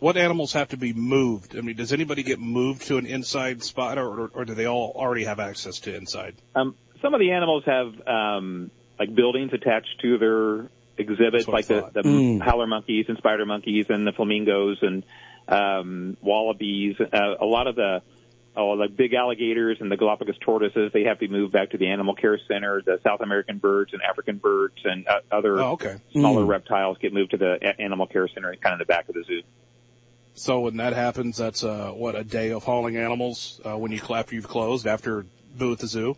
What animals have to be moved? I mean, does anybody get moved to an inside spot, or or, or do they all already have access to inside? Um, some of the animals have um, like buildings attached to their exhibits, That's what I like the, the Mm. howler monkeys and spider monkeys and the flamingos and um, wallabies. Uh, a lot of the oh, like big alligators and the Galapagos tortoises, they have to be moved back to the animal care center. The South American birds and African birds and uh, other Oh, okay. smaller Mm. reptiles get moved to the a- animal care center, kind of the back of the zoo. So when that happens, that's uh, what a day of hauling animals uh, when you after you've closed after boo at the zoo.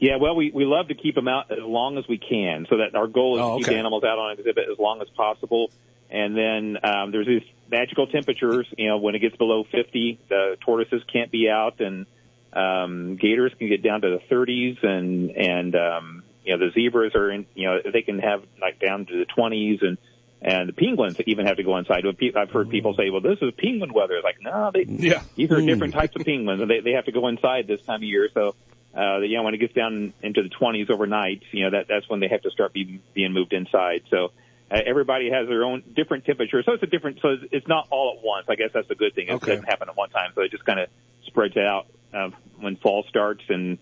Yeah, well, we, we love to keep them out as long as we can, so that our goal is Oh, to keep the animals out on exhibit as long as possible. And then um, there's these magical temperatures. You know, when it gets below 50, the tortoises can't be out, and um, gators can get down to the 30s, and and um, you know the zebras are in. You know, they can have like down to the 20s, and and the penguins even have to go inside. I've heard people say, "Well, this is penguin weather." It's like, no, they Yeah. these are Mm. different types of penguins, and they they have to go inside this time of year. So, uh, you know, when it gets down into the 20s overnight, you know that that's when they have to start being being moved inside. So. Uh, everybody has their own different temperature, so it's a different. So it's- it's not all at once. I guess that's the good thing. It Okay. doesn't happen at one time, so it just kind of spreads out uh, when fall starts, and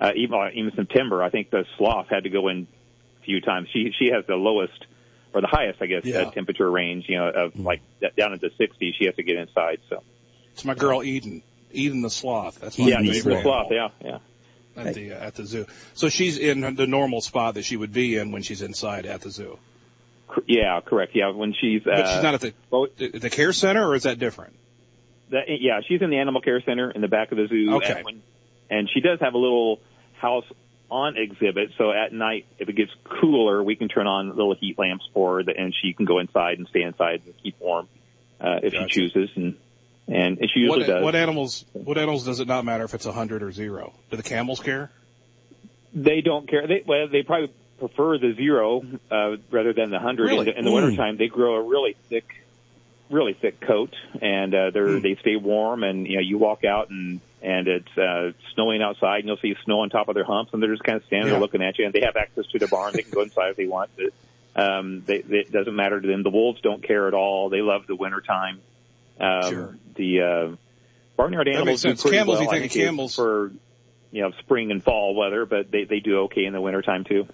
uh, even uh, even September. I think the sloth had to go in a few times. She she has the lowest or the highest, I guess, Yeah. uh, temperature range. You know, of like that- down into 60. She has to get inside. So It's my girl Eden, Eden the sloth. That's my yeah, favorite the sloth. Yeah, yeah. at the uh, at the zoo. So she's in the normal spot that she would be in when she's inside at the zoo. Yeah, correct. Yeah, when she's uh, But she's not at the well, the care center, or is that different? that, yeah, she's in the animal care center in the back of the zoo. Okay. And, when, and she does have a little house on exhibit. So at night, if it gets cooler, we can turn on little heat lamps for her, and she can go inside and stay inside and keep warm uh, if Gotcha. she chooses. And and, and she usually What, does. what animals? What animals does it not matter if it's a hundred or zero? Do the camels care? They don't care. They well, they probably prefer the zero uh, rather than the hundred. Really? In the, in the Mm. wintertime, they grow a really thick, really thick coat, and uh, they're Mm. they stay warm. And you know, you walk out and and it's uh, snowing outside, and you'll see snow on top of their humps, and they're just kind of standing Yeah. there looking at you. And they have access to their barn; they can go inside if they want. But, um, they, they, it doesn't matter to them. The wolves don't care at all. They love the wintertime. Um, Sure. The uh, barnyard animals do pretty Camels, well. you I think of think, camels- for you know spring and fall weather, but they they do okay in the wintertime too.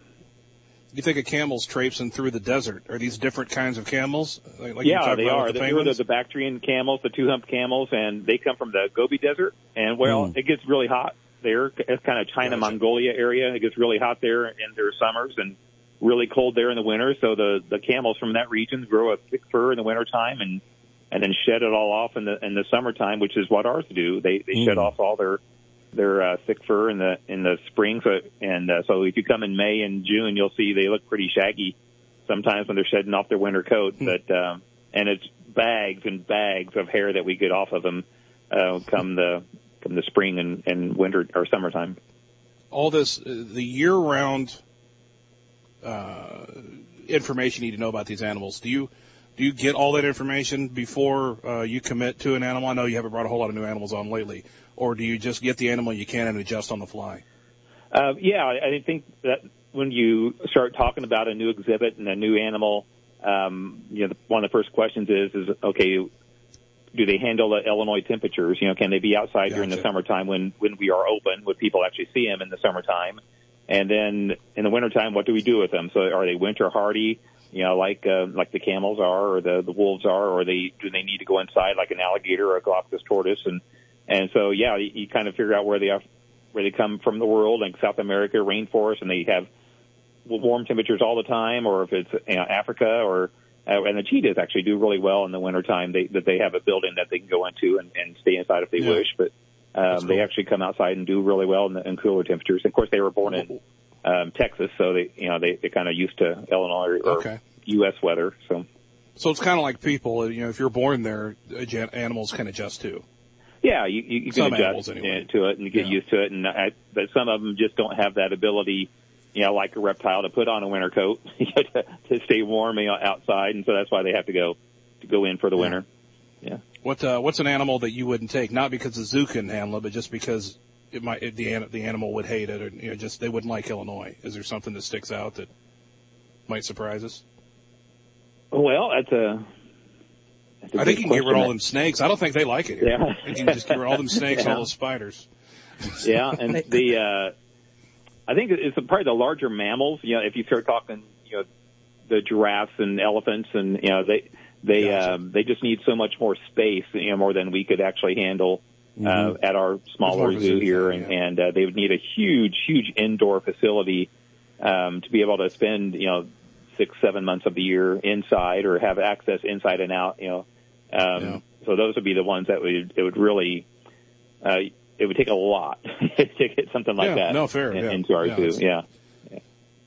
You think of camels traipsing through the desert? Are these different kinds of camels? Like, like yeah, they are. the They're the, the Bactrian camels, the two-humped camels, and they come from the Gobi Desert. And well, Mm. it gets really hot there. It's kind of China, Gotcha. Mongolia area. It gets really hot there in their summers and really cold there in the winter. So the the camels from that region grow a thick fur in the wintertime and and then shed it all off in the in the summertime, which is what ours do. They they shed Mm. off all their their uh, thick fur in the in the spring. So and uh, so if you come in May and June, you'll see they look pretty shaggy sometimes when they're shedding off their winter coat. But um, and it's bags and bags of hair that we get off of them uh, come the come the spring and, and winter or summertime. All this, uh, the year-round uh, information you need to know about these animals. Do you do you get all that information before uh, you commit to an animal? I know you haven't brought a whole lot of new animals on lately, or do you just get the animal you can and adjust on the fly? Uh, yeah, I, I think that when you start talking about a new exhibit and a new animal, um, you know, the, one of the first questions is, is okay, do they handle the Illinois temperatures? You know, can they be outside during the summertime when when we are open? Would people actually see them in the summertime? And then in the wintertime, what do we do with them? So are they winter hardy? You know, like uh, like the camels are, or the the wolves are, or they do they need to go inside like an alligator or a Galapagos tortoise? And and so yeah, you, you kind of figure out where they are, where they come from the world, like South America rainforest, and they have warm temperatures all the time, or if it's you know, Africa or uh, and the cheetahs actually do really well in the wintertime. They that they have a building that they can go into and, and stay inside if they Yeah. wish, but um, they actually come outside and do really well in, the, in cooler temperatures. Of course, they were born in um, Texas, so they you know they they kind of used to Illinois or, Okay. U.S. weather. So So it's kind of like people. You know, if you're born there, uh, animals can adjust too. Yeah, you you, you Some can animals, adjust anyway. to it and get used to it, and I, but some of them just don't have that ability. You know, like a reptile, to put on a winter coat (laughs) to, to stay warm outside, and so that's why they have to go to go in for the winter. Yeah. What uh, what's an animal that you wouldn't take? Not because the zoo can handle it, but just because it might it, the the animal would hate it, or you know, just they wouldn't like Illinois. Is there something that sticks out that might surprise us? Well, that's a. I think you can get rid of all them snakes. I don't think they like it here. Yeah. I think you can just get rid of all them snakes, Yeah. all those spiders. (laughs) yeah, and the uh, I think it's probably the larger mammals. You know, if you start talking, you know, the giraffes and elephants, and you know, they they um, they just need so much more space, you know, more than we could actually handle uh, Mhm. at our smaller zoo zoo, here, and, and uh, they would need a huge, huge indoor facility um, to be able to spend, you know, six, seven months of the year inside or have access inside and out. You know, um, so those would be the ones that would it would really. Uh, it would take a lot (laughs) to get something like Yeah, that no, fair, in- yeah. into our Yeah, zoo. Yeah.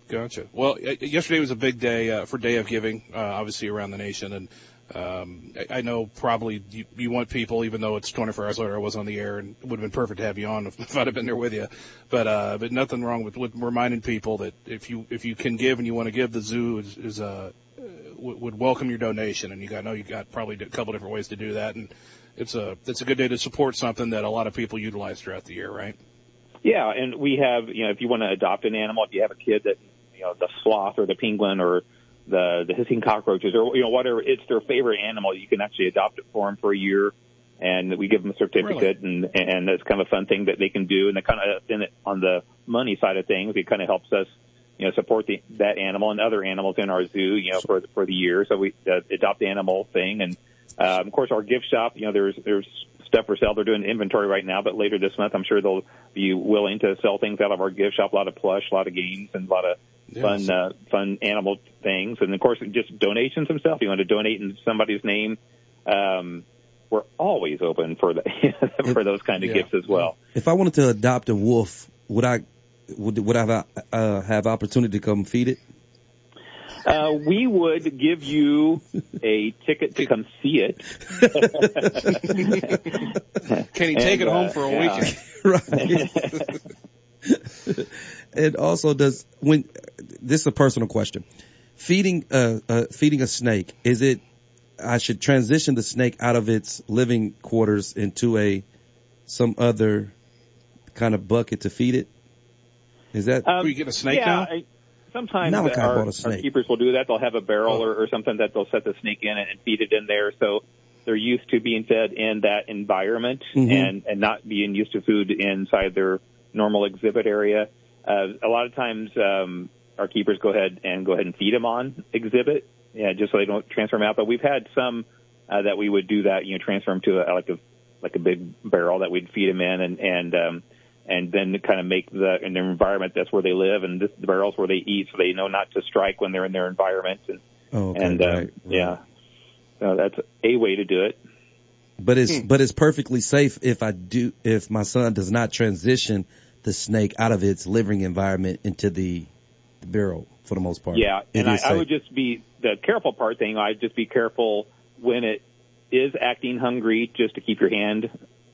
Gotcha. Well, yesterday was a big day uh, for Day of Giving, uh, obviously around the nation, and um, I, I know probably you, you want people, even though it's 24 hours later, I was on the air, and would have been perfect to have you on if, (laughs) if I'd have been there with you. But uh, but nothing wrong with, with reminding people that if you if you can give and you want to give, the zoo is, is uh, would, would welcome your donation, and you got I know you got probably a couple different ways to do that, and it's a it's a good day to support something that a lot of people utilize throughout the year, right? Yeah, and we have, you know, if you want to adopt an animal, if you have a kid that, you know, the sloth or the penguin or the the hissing cockroaches or you know whatever, it's their favorite animal. You can actually adopt it for them for a year, and we give them a certificate, and and that's kind of a fun thing that they can do. And the kind of in it, on the money side of things, it kind of helps us, you know, support the that animal and other animals in our zoo, you know, for for the year. So we uh, adopt the animal thing, and um, of course our gift shop, you know, there's there's stuff for sale. They're doing inventory right now, but later this month, I'm sure they'll be willing to sell things out of our gift shop. A lot of plush, a lot of games, and a lot of fun, uh, fun animal things. And of course, just donations and stuff. You want to donate in somebody's name. Um, we're always open for the, (laughs) for those kind of Yeah. gifts as well. If I wanted to adopt a wolf, would I would would I have, uh, have opportunity to come feed it? Uh, we would give you a ticket to come see it. (laughs) Can he take And, it home uh, for a yeah. weekend? (laughs) right. (laughs) and also, does when this is a personal question, feeding uh, uh feeding a snake is it? I should transition the snake out of its living quarters into a some other kind of bucket to feed it. Is that? Um, you get a snake yeah, now? I, sometimes our, our. Oh. keepers will do that. They'll have a barrel or, or something that they'll set the snake in and feed it in there. So they're used to being fed in that environment Mhm. and, and not being used to food inside their normal exhibit area. Uh, a lot of times, um, our keepers go ahead and go ahead and feed them on exhibit, yeah, just so they don't transfer them out. But we've had some uh, that we would do that, you know, transfer them to a, like a like a big barrel that we'd feed them in, and and um, and then kind of make the in their environment that's where they live, and this, the barrels where they eat, so they know not to strike when they're in their environment, and Oh, okay, and uh, right, yeah, so that's a way to do it. But it's Hmm. but it's perfectly safe if I do if my son does not transition the snake out of its living environment into the, the barrel for the most part. Yeah, It and I, is I would just be the careful part thing. I'd just be careful when it is acting hungry, just to keep your hand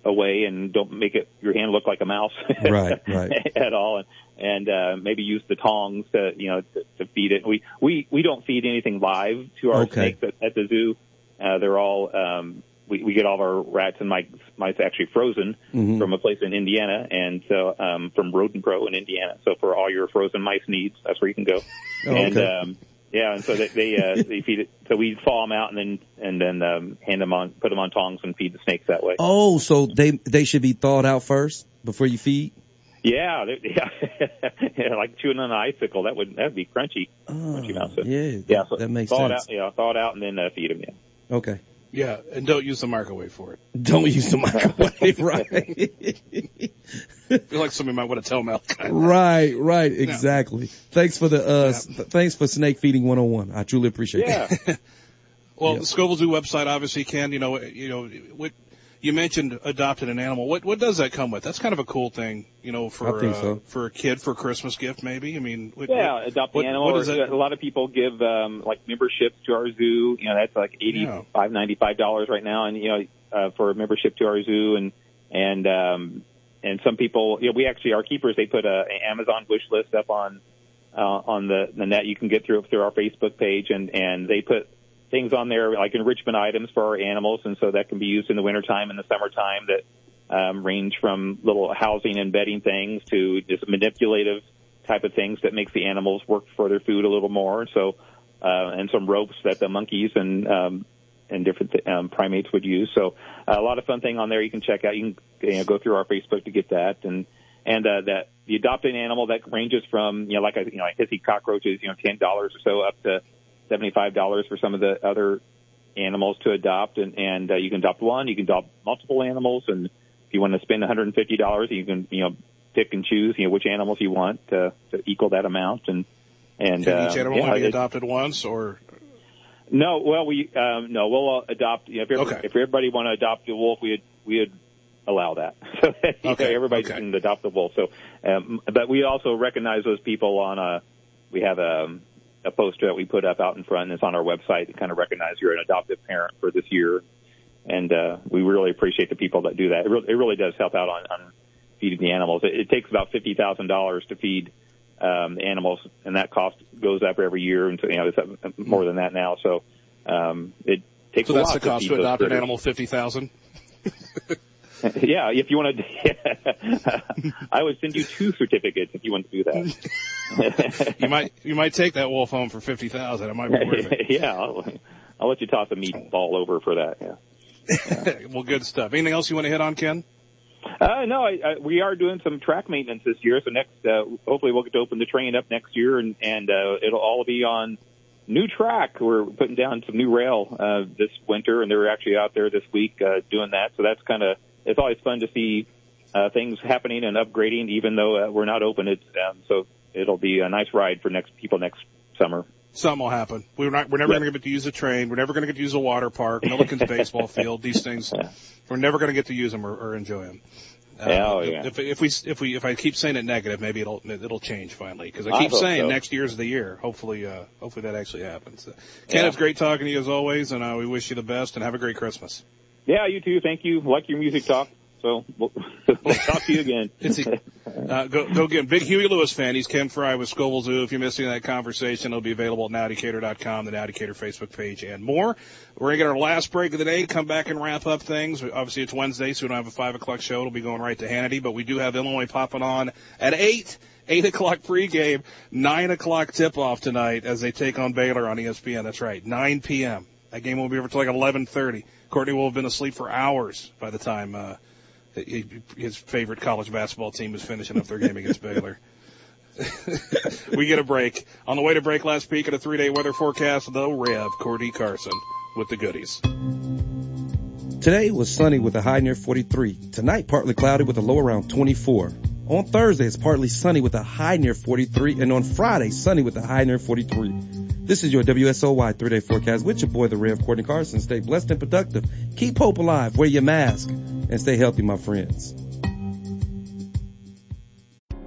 away and don't make it your hand look like a mouse. (laughs) Right, right. at all, and and uh, maybe use the tongs to you know to, to feed it. We we we don't feed anything live to our Okay. snakes at, at the zoo. Uh, they're all um, we we get all of our rats and mice mice actually frozen Mhm. from a place in Indiana, and so um, from Rodent Pro in Indiana. So for all your frozen mice needs, that's where you can go. Oh, and okay. um, yeah, and so they they, uh, (laughs) they feed it. So we thaw them out and then and then um, hand them on, put them on tongs and feed the snakes that way. Oh, so they they should be thawed out first before you feed? Yeah, they, (laughs) yeah, yeah, like chewing on an icicle. That would that would be crunchy. crunchy mouse. Oh, yeah, yeah. So that makes thaw sense. It out, yeah, thaw it out and then uh, feed them. Yeah. Okay. Yeah, and don't use the microwave for it. (laughs) Don't use the microwave, (laughs) right? I feel like somebody might want to tell Mel. (laughs) right, right, exactly. Thanks for the uh s- thanks for snake feeding 101. I truly appreciate it. Well, Yeah. the Scovill Zoo website obviously can, you know, you know, what you mentioned adopted an animal. What what does that come with? That's kind of a cool thing, you know, for uh, so. for a kid for a Christmas gift maybe. I mean, what, Yeah, what- adopt an animal. what or that? A lot of people give um, like memberships to our zoo. You know, that's like eighty Yeah. five, ninety five dollars right now, and you know, uh, for a membership to our zoo, and and um, and some people, you know, we actually our keepers they put a, a Amazon wish list up on uh, on the the net. You can get through through our Facebook page, and and they put things on there like enrichment items for our animals, and so that can be used in the wintertime and the summertime that um, range from little housing and bedding things to just manipulative type of things that makes the animals work for their food a little more. So, uh, and some ropes that the monkeys and um, and different um, primates would use. So, uh, a lot of fun thing on there. You can check out. You can you know, go through our Facebook to get that and. And uh, that the adopted animal that ranges from you know like a, you know like hissy cockroaches you know ten dollars or so up to seventy five dollars for some of the other animals to adopt and and uh, you can adopt one you can adopt multiple animals and if you want to spend one hundred and fifty dollars you can you know pick and choose you know which animals you want to, to equal that amount and and Can uh, each animal yeah, only be it- adopted once, or no, well, we um, no, we'll uh, adopt. You know, if, every, Okay. if everybody want to adopt a wolf, we'd we'd allow that. (laughs) So know, Okay, everybody okay. can adopt a wolf. So, um, but we also recognize those people on a. We have a a poster that we put up out in front. and It's on our website to kind of recognize you're an adoptive parent for this year, and uh, we really appreciate the people that do that. It, really, it really does help out on, on feeding the animals. It, it takes about fifty thousand dollars to feed um, animals, and that cost goes up every year, and so, you know it's up more than that now. So um, it takes so a that's the cost to those adopt an animal fifty thousand. (laughs) yeah, if you want to, (laughs) I would send you two certificates if you want to do that. (laughs) (laughs) you might you might take that wolf home for fifty thousand. It might be worth it. (laughs) yeah, I'll, I'll let you toss a meatball over for that. Yeah. (laughs) well, good stuff. Anything else you want to hit on, Ken? Uh, no, I, I, we are doing some track maintenance this year. So next, uh, hopefully we'll get to open the train up next year and, and, uh, it'll all be on new track. We're putting down some new rail, uh, this winter and they're actually out there this week, uh, doing that. So that's kind of, it's always fun to see, uh, things happening and upgrading even though uh, we're not open. It's, um, so it'll be a nice ride for next people next summer. Something will happen. We're not. We're never Yeah. going to get to use a train. We're never going to get to use a water park, Milliken's (laughs) baseball field. These things, we're never going to get to use them or, or enjoy them. Oh, yeah. If, if we if we if I keep saying it negative, maybe it'll it'll change finally because I I keep hope saying so. next year's the year. Hopefully, uh, hopefully that actually happens. Uh, Ken, Yeah. it's great talking to you as always, and uh, we wish you the best and have a great Christmas. Yeah, you too. Thank you. Like your music talk. So we'll, (laughs) we'll talk to you again. (laughs) Uh, go go get big Huey Lewis fan. He's Ken Frye with Scovill Zoo. If you're missing that conversation, it'll be available at nowdecatur.com, the Nowdecatur Facebook page, and more. We're gonna get our last break of the day. Come back and wrap up things. Obviously, it's Wednesday, so we don't have a five o'clock show. It'll be going right to Hannity, but we do have Illinois popping on at eight. Eight o'clock pregame, nine o'clock tip off tonight as they take on Baylor on ESPN. That's right, 9 p.m. That game won't be over till like 11:30. Courtney will have been asleep for hours by the time uh, his favorite college basketball team is finishing up their game against Baylor. (laughs) we get a break. On the way to break last peek at a three-day weather forecast, the Rev, Courtney Carson with the goodies. Today was sunny with a high near 43. Tonight, partly cloudy with a low around 24. On Thursday, it's partly sunny with a high near 43. And on Friday, sunny with a high near 43. This is your WSOY three day forecast with your boy, the Rev Courtney Carson. Stay blessed and productive. Keep hope alive. Wear your mask and stay healthy, my friends.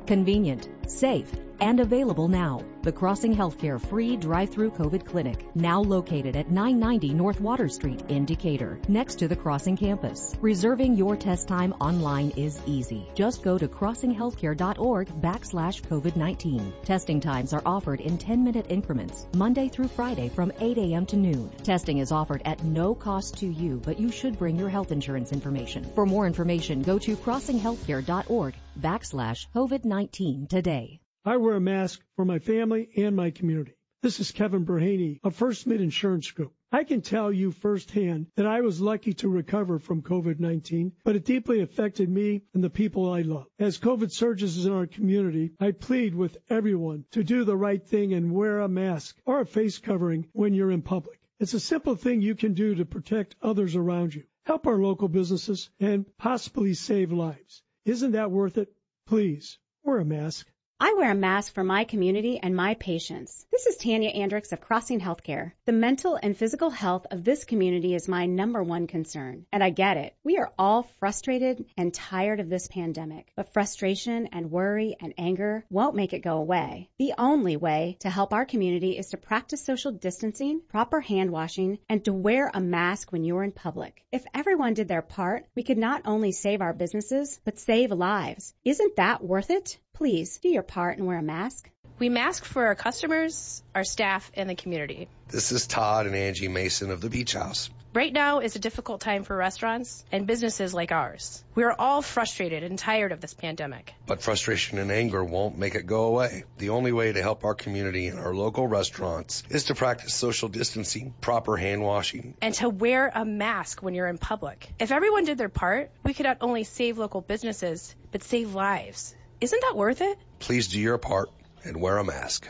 Convenient, safe, and available now. The Crossing Healthcare free drive-through COVID clinic, now located at 990 North Water Street in Decatur, next to the Crossing campus. Reserving your test time online is easy. Just go to crossinghealthcare.org backslash COVID-19. Testing times are offered in 10-minute increments, Monday through Friday from 8 a.m. to noon. Testing is offered at no cost to you, but you should bring your health insurance information. For more information, go to crossinghealthcare.org backslash COVID-19 today. I wear a mask for my family and my community. This is Kevin Berhaney of First Mid Insurance Group. I can tell you firsthand that I was lucky to recover from COVID-19, but it deeply affected me and the people I love. As COVID surges in our community, I plead with everyone to do the right thing and wear a mask or a face covering when you're in public. It's a simple thing you can do to protect others around you, help our local businesses, and possibly save lives. Isn't that worth it? Please, wear a mask. I wear a mask for my community and my patients. This is Tanya Andricks of Crossing Healthcare. The mental and physical health of this community is my number one concern. And I get it. We are all frustrated and tired of this pandemic. But frustration and worry and anger won't make it go away. The only way to help our community is to practice social distancing, proper hand washing, and to wear a mask when you're in public. If everyone did their part, we could not only save our businesses, but save lives. Isn't that worth it? Please do your part and wear a mask. We mask for our customers, our staff, and the community. This is Todd and Angie Mason of the Beach House. Right now is a difficult time for restaurants and businesses like ours. We are all frustrated and tired of this pandemic. But frustration and anger won't make it go away. The only way to help our community and our local restaurants is to practice social distancing, proper hand washing, And to wear a mask when you're in public. If everyone did their part, we could not only save local businesses, but save lives. Isn't that worth it? Please do your part and wear a mask.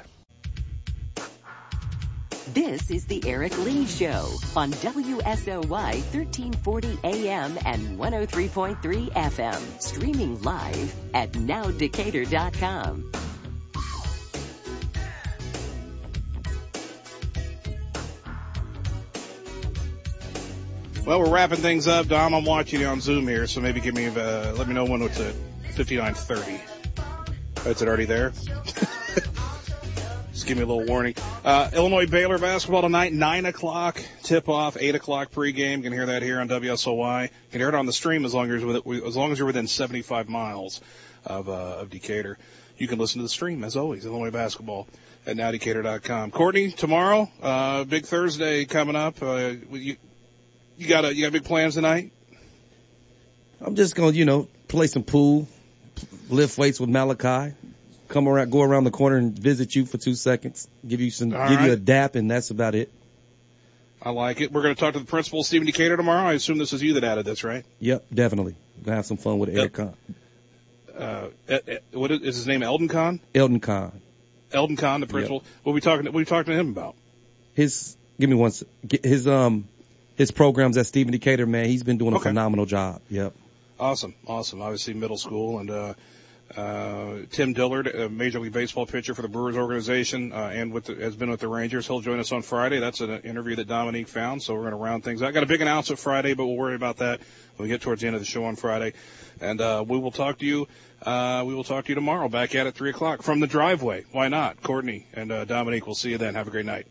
This is the Eric Lee Show on WSOY 1340 AM and 103.3 FM. Streaming live at nowdecatur.com. Well, we're wrapping things up. Dom, I'm watching you on Zoom here, so maybe give me, uh, let me know when it's at 59:30. Is it already there? (laughs) Just give me a little warning. Uh, Illinois Baylor basketball tonight, 9 o'clock tip off, 8 o'clock pregame. You can hear that here on WSOY. You can hear it on the stream as long as as long as you're within 75 miles of, uh, of Decatur. You can listen to the stream as always, Illinois basketball at nowdecatur.com. Courtney, tomorrow, uh, big Thursday coming up. Uh, you, you got a, you got big plans tonight? I'm just gonna, you know, play some pool, lift weights with Malachi, come around, go around the corner and visit you for two seconds, give you some, All give you a dap, and that's about it. I like it. We're going to talk to the principal, Stephen Decatur, tomorrow. I assume this is you that added this, right? Yep, definitely. Gonna have some fun with Eric Khan. Uh, eh, eh, what is, is his name? Eldon Kahn? Elton Khan. Eldon Kahn, the principal. What we talking? What are we talking to him about? His, give me one, his, um, his programs at Stephen Decatur, man, he's been doing a phenomenal job. Yep. Awesome, awesome. Obviously, middle school and uh, uh, Tim Dillard, a Major League Baseball pitcher for the Brewers organization, uh, and with the, has been with the Rangers. He'll join us on Friday. That's an interview that Dominique found, so we're going to round things out. Got a big announcement Friday, but we'll worry about that when we get towards the end of the show on Friday. And uh, we will talk to you. Uh, we will talk to you tomorrow, back at it three o'clock from the driveway. Why not, Courtney and uh, Dominique? We'll see you then. Have a great night.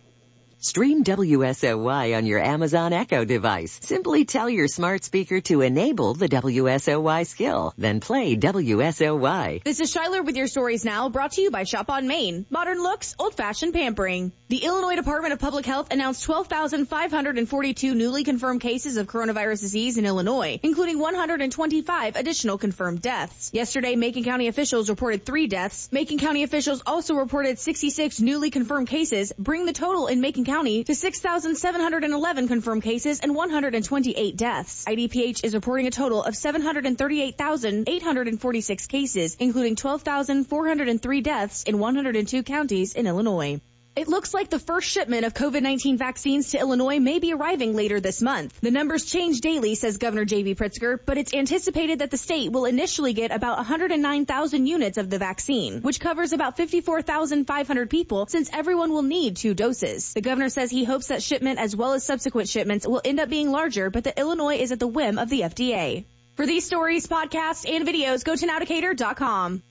Stream WSOY on your Amazon Echo device. Simply tell your smart speaker to enable the WSOY skill, then play WSOY. This is Shiler with your stories now, brought to you by Shop on Main. Modern looks, old-fashioned pampering. The Illinois Department of Public Health announced 12,542 newly confirmed cases of coronavirus disease in Illinois, including 125 additional confirmed deaths. Yesterday, Macon County officials reported three deaths. Macon County officials also reported 66 newly confirmed cases, bringing the total in Macon County to 6,711 confirmed cases and 128 deaths. IDPH is reporting a total of 738,846 cases, including 12,403 deaths in 102 counties in Illinois. It looks like the first shipment of COVID-19 vaccines to Illinois may be arriving later this month. The numbers change daily, says Governor J.B. Pritzker, but it's anticipated that the state will initially get about 109,000 units of the vaccine, which covers about 54,500 people since everyone will need two doses. The governor says he hopes that shipment as well as subsequent shipments will end up being larger, but that Illinois is at the whim of the FDA. For these stories, podcasts, and videos, go to nowdecatur.com.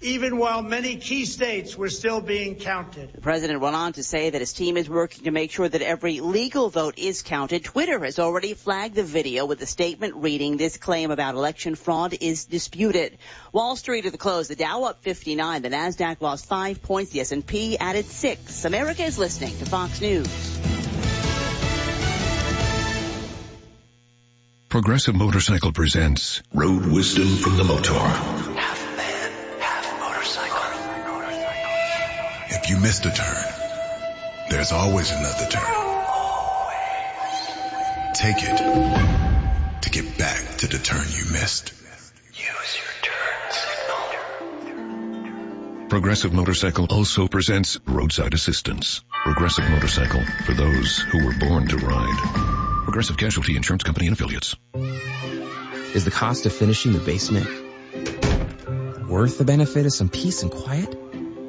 even while many key states were still being counted. The president went on to say that his team is working to make sure that every legal vote is counted. Twitter has already flagged the video with a statement reading this claim about election fraud is disputed. Wall Street at the close, the Dow up 59, the Nasdaq lost 5 points, the S&P added 6. America is listening to Fox News. Progressive Motorcycle presents Road Wisdom from the Motor. You missed a turn, there's always another turn. Take it to get back to the turn you missed. Use your turn signal. Progressive Motorcycle also presents Roadside Assistance. Progressive Motorcycle for those who were born to ride. Progressive Casualty Insurance Company and Affiliates. Is the cost of finishing the basement worth the benefit of some peace and quiet?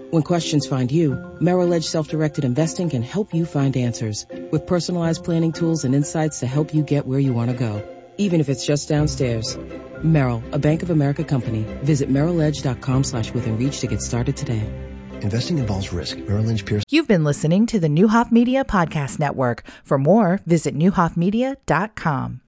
When questions find you, Merrill Edge Self-Directed Investing can help you find answers with personalized planning tools and insights to help you get where you want to go, even if it's just downstairs. Merrill, a Bank of America company. Visit merrilledge.com slash within reach to get started today. Investing involves risk. Merrill Lynch Pierce. You've been listening to the Neuhoff Media Podcast Network. For more, visit neuhoffmedia.com.